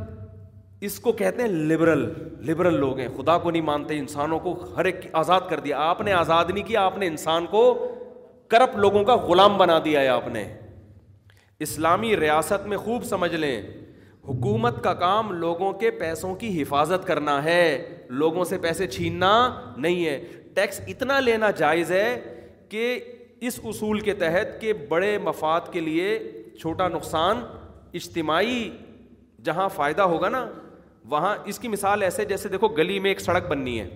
اس کو کہتے ہیں لبرل لبرل لوگ ہیں خدا کو نہیں مانتے انسانوں کو ہر ایک آزاد کر دیا آپ نے آزاد نہیں کیا آپ نے انسان کو کرپ لوگوں کا غلام بنا دیا ہے آپ نے اسلامی ریاست میں خوب سمجھ لیں حکومت کا کام لوگوں کے پیسوں کی حفاظت کرنا ہے لوگوں سے پیسے چھیننا نہیں ہے ٹیکس اتنا لینا جائز ہے کہ اس اصول کے تحت کہ بڑے مفاد کے لیے چھوٹا نقصان اجتماعی جہاں فائدہ ہوگا نا وہاں اس کی مثال ایسے جیسے دیکھو گلی میں ایک سڑک بننی ہے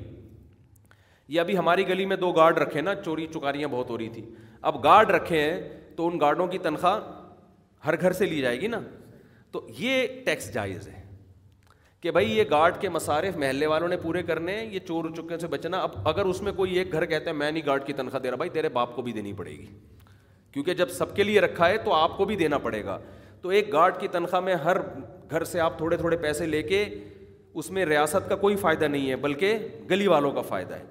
یہ ابھی ہماری گلی میں دو گارڈ رکھے نا چوری چکاریاں بہت ہو رہی تھی اب گارڈ رکھے ہیں تو ان گارڈوں کی تنخواہ ہر گھر سے لی جائے گی نا تو یہ ٹیکس جائز ہے کہ بھائی یہ گارڈ کے مصارف محلے والوں نے پورے کرنے ہیں یہ چور چکے سے بچنا اب اگر اس میں کوئی ایک گھر کہتا ہے میں نہیں گارڈ کی تنخواہ دے رہا بھائی تیرے باپ کو بھی دینی پڑے گی کیونکہ جب سب کے لیے رکھا ہے تو آپ کو بھی دینا پڑے گا تو ایک گارڈ کی تنخواہ میں ہر گھر سے آپ تھوڑے تھوڑے پیسے لے کے اس میں ریاست کا کوئی فائدہ نہیں ہے بلکہ گلی والوں کا فائدہ ہے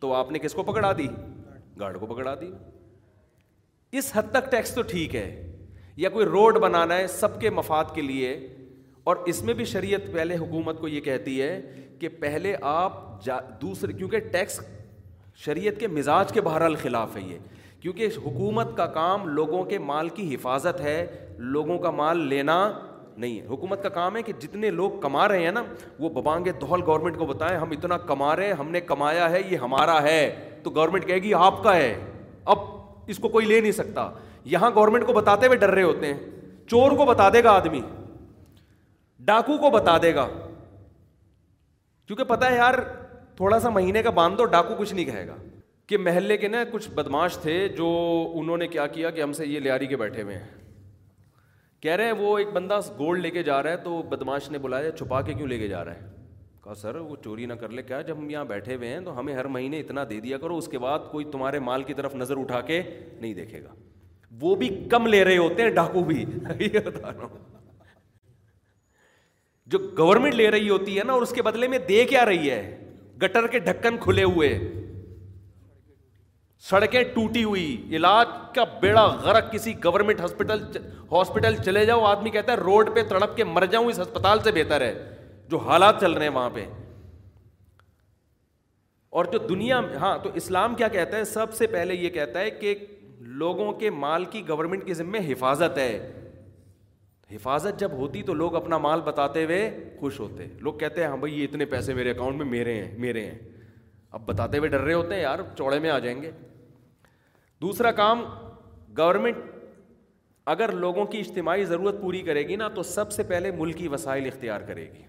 تو آپ نے کس کو پکڑا دی گارڈ کو پکڑا دی اس حد تک ٹیکس تو ٹھیک ہے یا کوئی روڈ بنانا ہے سب کے مفاد کے لیے اور اس میں بھی شریعت پہلے حکومت کو یہ کہتی ہے کہ پہلے آپ دوسرے کیونکہ ٹیکس شریعت کے مزاج کے بہرحال خلاف ہے یہ کیونکہ حکومت کا کام لوگوں کے مال کی حفاظت ہے لوگوں کا مال لینا نہیں ہے حکومت کا کام ہے کہ جتنے لوگ کما رہے ہیں نا وہ ببانگے دہل گورنمنٹ کو بتائیں ہم اتنا کما رہے ہیں ہم نے کمایا ہے یہ ہمارا ہے تو گورنمنٹ کہے گی آپ کا ہے اب اس کو کوئی لے نہیں سکتا یہاں گورنمنٹ کو بتاتے ہوئے ڈر رہے ہوتے ہیں چور کو بتا دے گا آدمی ڈاکو کو بتا دے گا کیونکہ پتا ہے یار تھوڑا سا مہینے کا باندھو ڈاکو کچھ نہیں کہے گا کہ محلے کے نا کچھ بدماش تھے جو انہوں نے کیا کیا کہ ہم سے یہ لیاری کے بیٹھے ہوئے ہیں کہہ رہے ہیں وہ ایک بندہ گولڈ لے کے جا رہا ہے تو بدماش نے بلایا چھپا کے کیوں لے کے جا رہا ہے کہا سر وہ چوری نہ کر لے کیا جب ہم یہاں بیٹھے ہوئے ہیں تو ہمیں ہر مہینے اتنا دے دیا کرو اس کے بعد کوئی تمہارے مال کی طرف نظر اٹھا کے نہیں دیکھے گا وہ بھی کم لے رہے ہوتے ہیں ڈاکو بھی یہ جو گورنمنٹ لے رہی ہوتی ہے نا اور اس کے بدلے میں دے کیا رہی ہے گٹر کے ڈھکن کھلے ہوئے سڑکیں ٹوٹی ہوئی علاج کا بیڑا غرق کسی گورنمنٹ ہاسپٹل ہاسپٹل چلے جاؤ آدمی کہتا ہے روڈ پہ تڑپ کے مر جاؤں اس ہسپتال سے بہتر ہے جو حالات چل رہے ہیں وہاں پہ اور جو دنیا ہاں تو اسلام کیا کہتا ہے سب سے پہلے یہ کہتا ہے کہ لوگوں کے مال کی گورنمنٹ کے ذمے حفاظت ہے حفاظت جب ہوتی تو لوگ اپنا مال بتاتے ہوئے خوش ہوتے لوگ کہتے ہیں ہاں بھائی یہ اتنے پیسے میرے اکاؤنٹ میں میرے ہیں میرے ہیں اب بتاتے ہوئے ڈر رہے ہوتے ہیں یار چوڑے میں آ جائیں گے دوسرا کام گورنمنٹ اگر لوگوں کی اجتماعی ضرورت پوری کرے گی نا تو سب سے پہلے ملکی وسائل اختیار کرے گی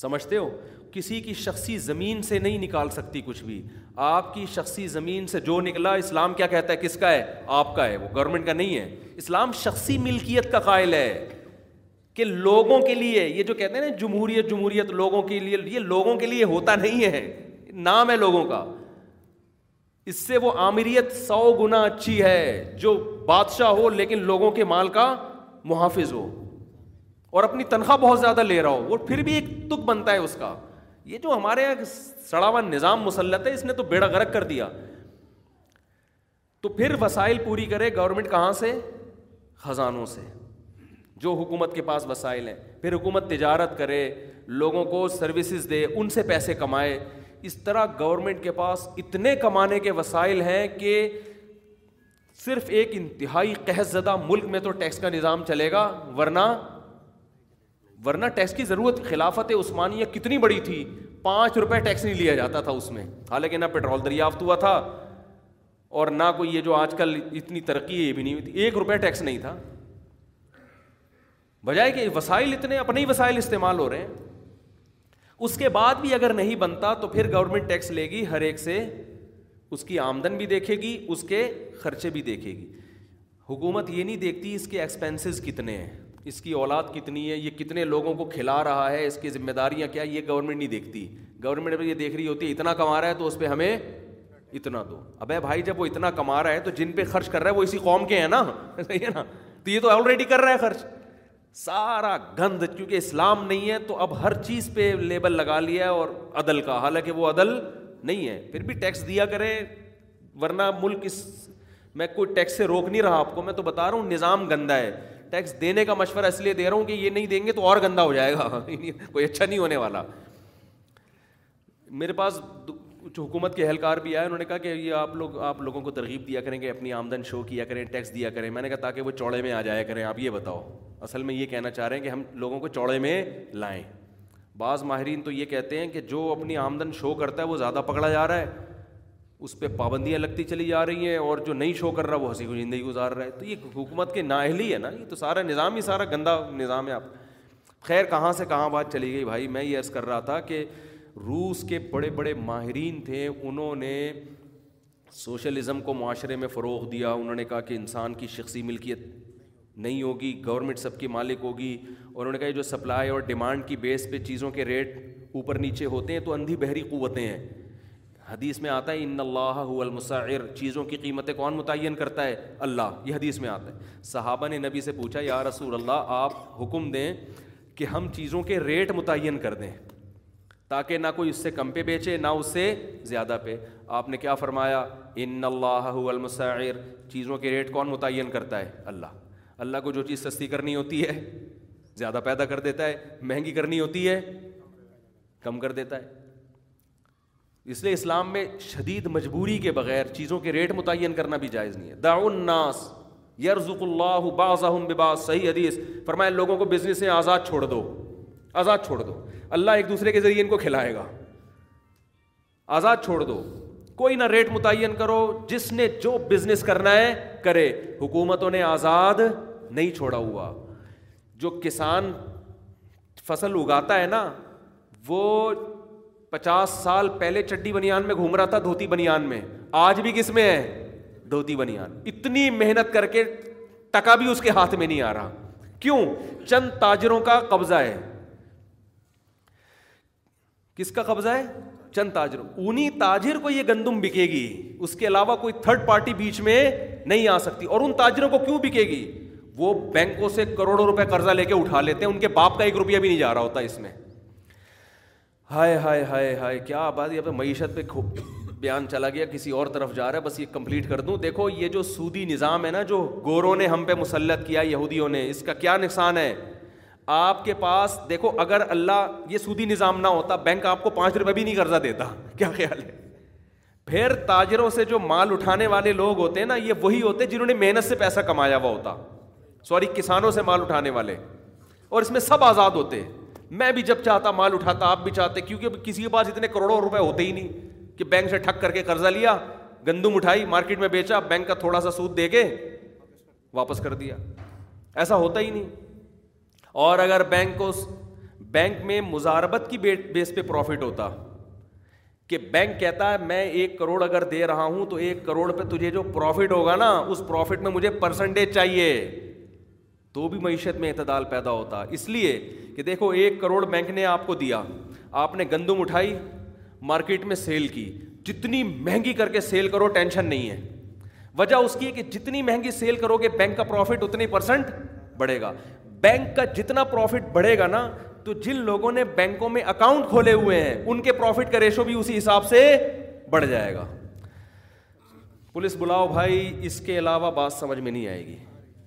سمجھتے ہو کسی کی شخصی زمین سے نہیں نکال سکتی کچھ بھی آپ کی شخصی زمین سے جو نکلا اسلام کیا کہتا ہے کس کا ہے آپ کا ہے وہ گورنمنٹ کا نہیں ہے اسلام شخصی ملکیت کا قائل ہے کہ لوگوں کے لیے یہ جو کہتے ہیں نا جمہوریت جمہوریت لوگوں کے لیے یہ لوگوں کے لیے ہوتا نہیں ہے نام ہے لوگوں کا اس سے وہ عامریت سو گنا اچھی ہے جو بادشاہ ہو لیکن لوگوں کے مال کا محافظ ہو اور اپنی تنخواہ بہت زیادہ لے رہا ہو وہ پھر بھی ایک تک بنتا ہے اس کا یہ جو ہمارے یہاں سڑا ہوا نظام مسلط ہے اس نے تو بیڑا غرق کر دیا تو پھر وسائل پوری کرے گورنمنٹ کہاں سے خزانوں سے جو حکومت کے پاس وسائل ہیں پھر حکومت تجارت کرے لوگوں کو سروسز دے ان سے پیسے کمائے اس طرح گورنمنٹ کے پاس اتنے کمانے کے وسائل ہیں کہ صرف ایک انتہائی قحط زدہ ملک میں تو ٹیکس کا نظام چلے گا ورنہ ورنہ ٹیکس کی ضرورت خلافت عثمانیہ کتنی بڑی تھی پانچ روپے ٹیکس نہیں لیا جاتا تھا اس میں حالانکہ نہ پیٹرول دریافت ہوا تھا اور نہ کوئی یہ جو آج کل اتنی ترقی ہے یہ بھی نہیں ہوئی تھی ایک روپے ٹیکس نہیں تھا بجائے کہ وسائل اتنے اپنے ہی وسائل استعمال ہو رہے ہیں اس کے بعد بھی اگر نہیں بنتا تو پھر گورنمنٹ ٹیکس لے گی ہر ایک سے اس کی آمدن بھی دیکھے گی اس کے خرچے بھی دیکھے گی حکومت یہ نہیں دیکھتی اس کے ایکسپینسز کتنے ہیں اس کی اولاد کتنی ہے یہ کتنے لوگوں کو کھلا رہا ہے اس کی ذمہ داریاں کیا یہ گورنمنٹ نہیں دیکھتی گورنمنٹ یہ دیکھ رہی ہوتی ہے اتنا کما رہا ہے تو اس پہ ہمیں اتنا دو ابے بھائی جب وہ اتنا کما رہا ہے تو جن پہ خرچ کر رہا ہے وہ اسی قوم کے ہیں نا صحیح ہے نا تو یہ تو آلریڈی کر رہا ہے خرچ سارا گند کیونکہ اسلام نہیں ہے تو اب ہر چیز پہ لیبل لگا لیا ہے اور عدل کا حالانکہ وہ عدل نہیں ہے پھر بھی ٹیکس دیا کرے ورنہ ملک اس میں کوئی ٹیکس سے روک نہیں رہا آپ کو میں تو بتا رہا ہوں نظام گندا ہے ٹیکس دینے کا مشورہ اس لیے دے رہا ہوں کہ یہ نہیں دیں گے تو اور گندا ہو جائے گا کوئی اچھا نہیں ہونے والا میرے پاس کچھ حکومت کے اہلکار بھی آئے انہوں نے کہا کہ یہ آپ لوگ آپ لوگوں کو ترغیب دیا کریں کہ اپنی آمدن شو کیا کریں ٹیکس دیا کریں میں نے کہا تاکہ وہ چوڑے میں آ جایا کریں آپ یہ بتاؤ اصل میں یہ کہنا چاہ رہے ہیں کہ ہم لوگوں کو چوڑے میں لائیں بعض ماہرین تو یہ کہتے ہیں کہ جو اپنی آمدن شو کرتا ہے وہ زیادہ پکڑا جا رہا ہے اس پہ پابندیاں لگتی چلی جا رہی ہیں اور جو نہیں شو کر رہا وہ ہنسی کو زندگی گزار رہا ہے تو یہ حکومت کے نااہلی ہے نا یہ تو سارا نظام ہی سارا گندا نظام ہے آپ خیر کہاں سے کہاں بات چلی گئی بھائی میں یہ عرض کر رہا تھا کہ روس کے بڑے بڑے ماہرین تھے انہوں نے سوشلزم کو معاشرے میں فروغ دیا انہوں نے کہا کہ انسان کی شخصی ملکیت نہیں ہوگی گورنمنٹ سب کی مالک ہوگی اور انہوں نے کہا یہ جو سپلائی اور ڈیمانڈ کی بیس پہ چیزوں کے ریٹ اوپر نیچے ہوتے ہیں تو اندھی بحری قوتیں ہیں حدیث میں آتا ہے ان اللہ هو المسعر چیزوں کی قیمتیں کون متعین کرتا ہے اللہ یہ حدیث میں آتا ہے صحابہ نے نبی سے پوچھا یا رسول اللہ آپ حکم دیں کہ ہم چیزوں کے ریٹ متعین کر دیں تاکہ نہ کوئی اس سے کم پہ بیچے نہ اس سے زیادہ پہ آپ نے کیا فرمایا ان اللہ المسعر چیزوں کے ریٹ کون متعین کرتا ہے اللہ اللہ کو جو چیز سستی کرنی ہوتی ہے زیادہ پیدا کر دیتا ہے مہنگی کرنی ہوتی ہے کم کر دیتا ہے اس لیے اسلام میں شدید مجبوری کے بغیر چیزوں کے ریٹ متعین کرنا بھی جائز نہیں ہے دا الناس یرزق اللہ بباس صحیح حدیث فرمائے لوگوں کو بزنس سے آزاد چھوڑ دو آزاد چھوڑ دو اللہ ایک دوسرے کے ذریعے ان کو کھلائے گا آزاد چھوڑ دو کوئی نہ ریٹ متعین کرو جس نے جو بزنس کرنا ہے کرے حکومتوں نے آزاد نہیں چھوڑا ہوا جو کسان فصل اگاتا ہے نا وہ پچاس سال پہلے چڈی بنیان میں گھوم رہا تھا دھوتی بنیان میں آج بھی کس میں ہے دھوتی بنیان اتنی محنت کر کے ٹکا بھی اس کے ہاتھ میں نہیں آ رہا کیوں چند تاجروں کا قبضہ ہے کس کا قبضہ ہے چند تاجر انہیں تاجر کو یہ گندم بکے گی اس کے علاوہ کوئی تھرڈ پارٹی بیچ میں نہیں آ سکتی اور ان تاجروں کو کیوں بکے گی وہ بینکوں سے کروڑوں روپے قرضہ لے کے اٹھا لیتے ہیں ان کے باپ کا ایک روپیہ بھی نہیں جا رہا ہوتا اس میں ہائے ہائے ہائے ہائے کیا بات یہ پہ معیشت پہ بیان چلا گیا کسی اور طرف جا رہا ہے بس یہ کمپلیٹ کر دوں دیکھو یہ جو سودی نظام ہے نا جو گوروں نے ہم پہ مسلط کیا یہودیوں نے اس کا کیا نقصان ہے آپ کے پاس دیکھو اگر اللہ یہ سودی نظام نہ ہوتا بینک آپ کو پانچ روپے بھی نہیں قرضہ دیتا کیا خیال ہے پھر تاجروں سے جو مال اٹھانے والے لوگ ہوتے ہیں نا یہ وہی ہوتے جنہوں نے محنت سے پیسہ کمایا ہوا ہوتا سوری کسانوں سے مال اٹھانے والے اور اس میں سب آزاد ہوتے میں بھی جب چاہتا مال اٹھاتا آپ بھی چاہتے کیونکہ کسی کے پاس اتنے کروڑوں روپے ہوتے ہی نہیں کہ بینک سے ٹھک کر کے قرضہ لیا گندم اٹھائی مارکیٹ میں بیچا بینک کا تھوڑا سا سود دے کے واپس کر دیا ایسا ہوتا ہی نہیں اور اگر بینک کو بینک میں مزاربت کی بیس پہ پروفٹ ہوتا کہ بینک کہتا ہے میں ایک کروڑ اگر دے رہا ہوں تو ایک کروڑ پہ تجھے جو پروفٹ ہوگا نا اس پروفٹ میں مجھے پرسنٹیج چاہیے تو بھی معیشت میں اعتدال پیدا ہوتا اس لیے کہ دیکھو ایک کروڑ بینک نے آپ کو دیا آپ نے گندم اٹھائی مارکیٹ میں سیل کی جتنی مہنگی کر کے سیل کرو ٹینشن نہیں ہے وجہ اس کی ہے کہ جتنی مہنگی سیل کرو گے بینک کا پروفٹ اتنی پرسنٹ بڑھے گا بینک کا جتنا پروفٹ بڑھے گا نا تو جن لوگوں نے بینکوں میں اکاؤنٹ کھولے ہوئے ہیں ان کے پروفٹ کا ریشو بھی اسی حساب سے بڑھ جائے گا پولیس بلاؤ بھائی اس کے علاوہ بات سمجھ میں نہیں آئے گی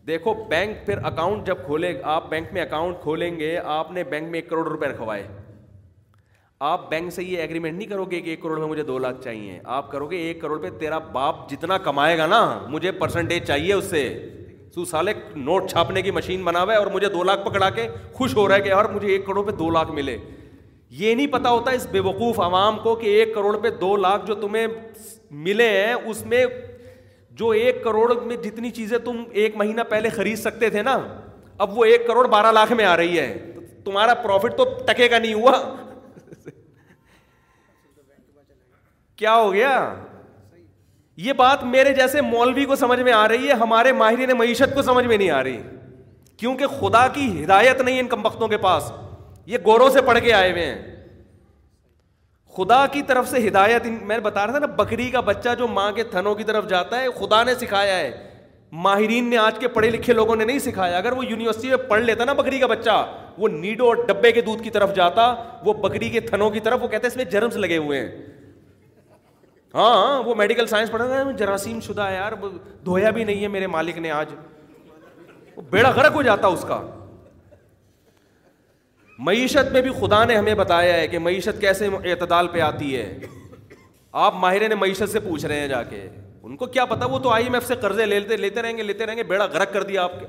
دیکھو بینک پھر اکاؤنٹ جب کھولے آپ بینک میں اکاؤنٹ کھولیں گے آپ نے بینک میں ایک کروڑ روپے رکھوائے آپ بینک سے یہ ایگریمنٹ نہیں کرو گے کہ ایک کروڑ میں مجھے دو لاکھ چاہیے آپ کرو گے ایک کروڑ پہ تیرا باپ جتنا کمائے گا نا مجھے پرسنٹیج چاہیے اس سے نوٹ چھاپنے کی مشین بنا ہوا ہے اور مجھے دو لاکھ پکڑا کے خوش ہو رہا ہے کہ یار مجھے ایک کروڑ پہ دو لاکھ ملے یہ نہیں پتا ہوتا اس بے وقوف عوام کو کہ ایک کروڑ پہ دو لاکھ جو تمہیں ملے ہیں اس میں جو ایک کروڑ میں جتنی چیزیں تم ایک مہینہ پہلے خرید سکتے تھے نا اب وہ ایک کروڑ بارہ لاکھ میں آ رہی ہے تمہارا پروفٹ تو ٹکے کا نہیں ہوا کیا ہو گیا یہ بات میرے جیسے مولوی کو سمجھ میں آ رہی ہے ہمارے ماہرین معیشت کو سمجھ میں نہیں آ رہی کیونکہ خدا کی ہدایت نہیں ان کم وقتوں کے پاس یہ گوروں سے پڑھ کے آئے ہوئے ہیں خدا کی طرف سے ہدایت میں بتا رہا تھا نا بکری کا بچہ جو ماں کے تھنوں کی طرف جاتا ہے خدا نے سکھایا ہے ماہرین نے آج کے پڑھے لکھے لوگوں نے نہیں سکھایا اگر وہ یونیورسٹی میں پڑھ لیتا نا بکری کا بچہ وہ نیڈو اور ڈبے کے دودھ کی طرف جاتا وہ بکری کے تھنوں کی طرف وہ کہتے ہیں اس میں جرمس لگے ہوئے ہیں ہاں،, ہاں وہ میڈیکل سائنس پڑھا تھا جراثیم شدہ یار دھویا بھی نہیں ہے میرے مالک نے آج وہ بیڑا گرک ہو جاتا اس کا معیشت میں بھی خدا نے ہمیں بتایا ہے کہ معیشت کیسے اعتدال پہ آتی ہے آپ ماہر نے معیشت سے پوچھ رہے ہیں جا کے ان کو کیا پتا وہ تو آئی ایم ایف سے قرضے لیتے رہیں گے لیتے رہیں گے بیڑا گرک کر دیا آپ کے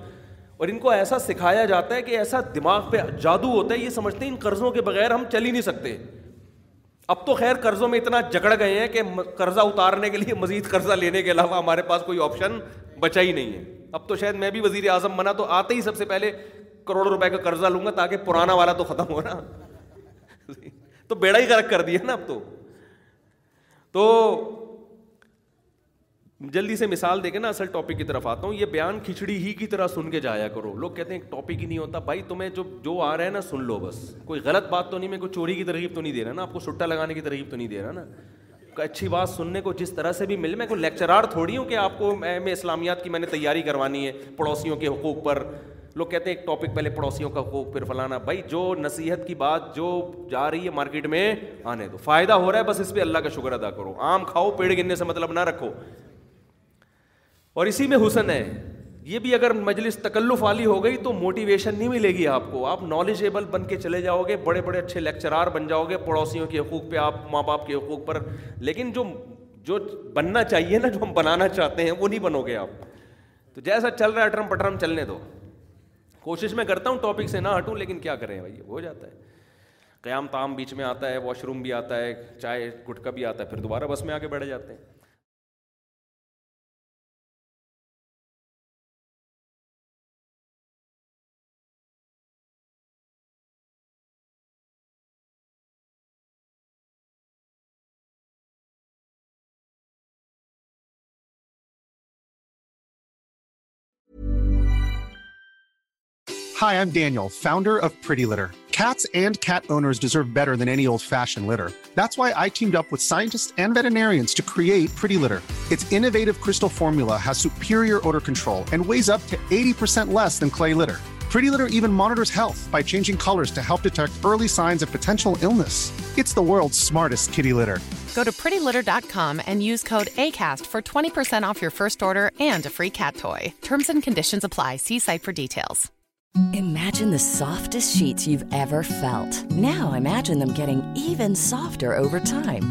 اور ان کو ایسا سکھایا جاتا ہے کہ ایسا دماغ پہ جادو ہوتا ہے یہ سمجھتے ہیں ان قرضوں کے بغیر ہم چل ہی نہیں سکتے اب تو خیر قرضوں میں اتنا جکڑ گئے ہیں کہ قرضہ اتارنے کے لیے مزید قرضہ لینے کے علاوہ ہمارے پاس کوئی آپشن بچا ہی نہیں ہے اب تو شاید میں بھی وزیر اعظم بنا تو آتے ہی سب سے پہلے کروڑوں روپے کا قرضہ لوں گا تاکہ پرانا والا تو ختم ہو نا تو بیڑا ہی غرق کر دیا نا اب تو, تو جلدی سے مثال دے کے نا اصل ٹاپک کی طرف آتا ہوں یہ بیان کھچڑی ہی کی طرح سن کے جایا کرو لوگ کہتے ہیں ایک ٹاپک ہی نہیں ہوتا بھائی تمہیں جو جو آ رہا ہے نا سن لو بس کوئی غلط بات تو نہیں میں کوئی چوری کی ترغیب تو نہیں دے رہا نا آپ کو سٹا لگانے کی ترغیب تو نہیں دے رہا نا اچھی بات سننے کو جس طرح سے بھی مل میں کوئی لیکچرار تھوڑی ہوں کہ آپ کو میں اسلامیات کی میں نے تیاری کروانی ہے پڑوسیوں کے حقوق پر لوگ کہتے ہیں ایک ٹاپک پہلے پڑوسیوں کا حقوق پھر فلانا بھائی جو نصیحت کی بات جو جا رہی ہے مارکیٹ میں آنے تو فائدہ ہو رہا ہے بس اس پہ اللہ کا شکر ادا کرو آم کھاؤ پیڑ گرنے سے مطلب نہ رکھو اور اسی میں حسن ہے یہ بھی اگر مجلس تکلف والی ہو گئی تو موٹیویشن نہیں ملے گی آپ کو آپ نالجیبل بن کے چلے جاؤ گے بڑے بڑے اچھے لیکچرار بن جاؤ گے پڑوسیوں کے حقوق پہ آپ ماں باپ کے حقوق پر لیکن جو جو بننا چاہیے نا جو ہم بنانا چاہتے ہیں وہ نہیں بنو گے آپ تو جیسا چل رہا ہے اٹرم پٹرم چلنے دو کوشش میں کرتا ہوں ٹاپک سے نہ ہٹوں لیکن کیا کریں بھائی ہو جاتا ہے قیام تام بیچ میں آتا ہے واش روم بھی آتا ہے چائے گٹکا بھی آتا ہے پھر دوبارہ بس میں آ کے بیٹھ جاتے ہیں Hi, I'm Daniel, founder of Pretty Litter. Cats and cat owners deserve better than any old-fashioned litter. That's why I teamed up with scientists and veterinarians to create Pretty Litter. Its innovative crystal formula has superior odor control and weighs up to 80% less than clay litter. Pretty Litter even monitors health by changing colors to help detect early signs of potential illness. It's the world's smartest kitty litter. Go to prettylitter.com and use code ACAST for 20% off your first order and a free cat toy. Terms and conditions apply. See site for details. Imagine the softest sheets you've ever felt. Now imagine them getting even softer over time.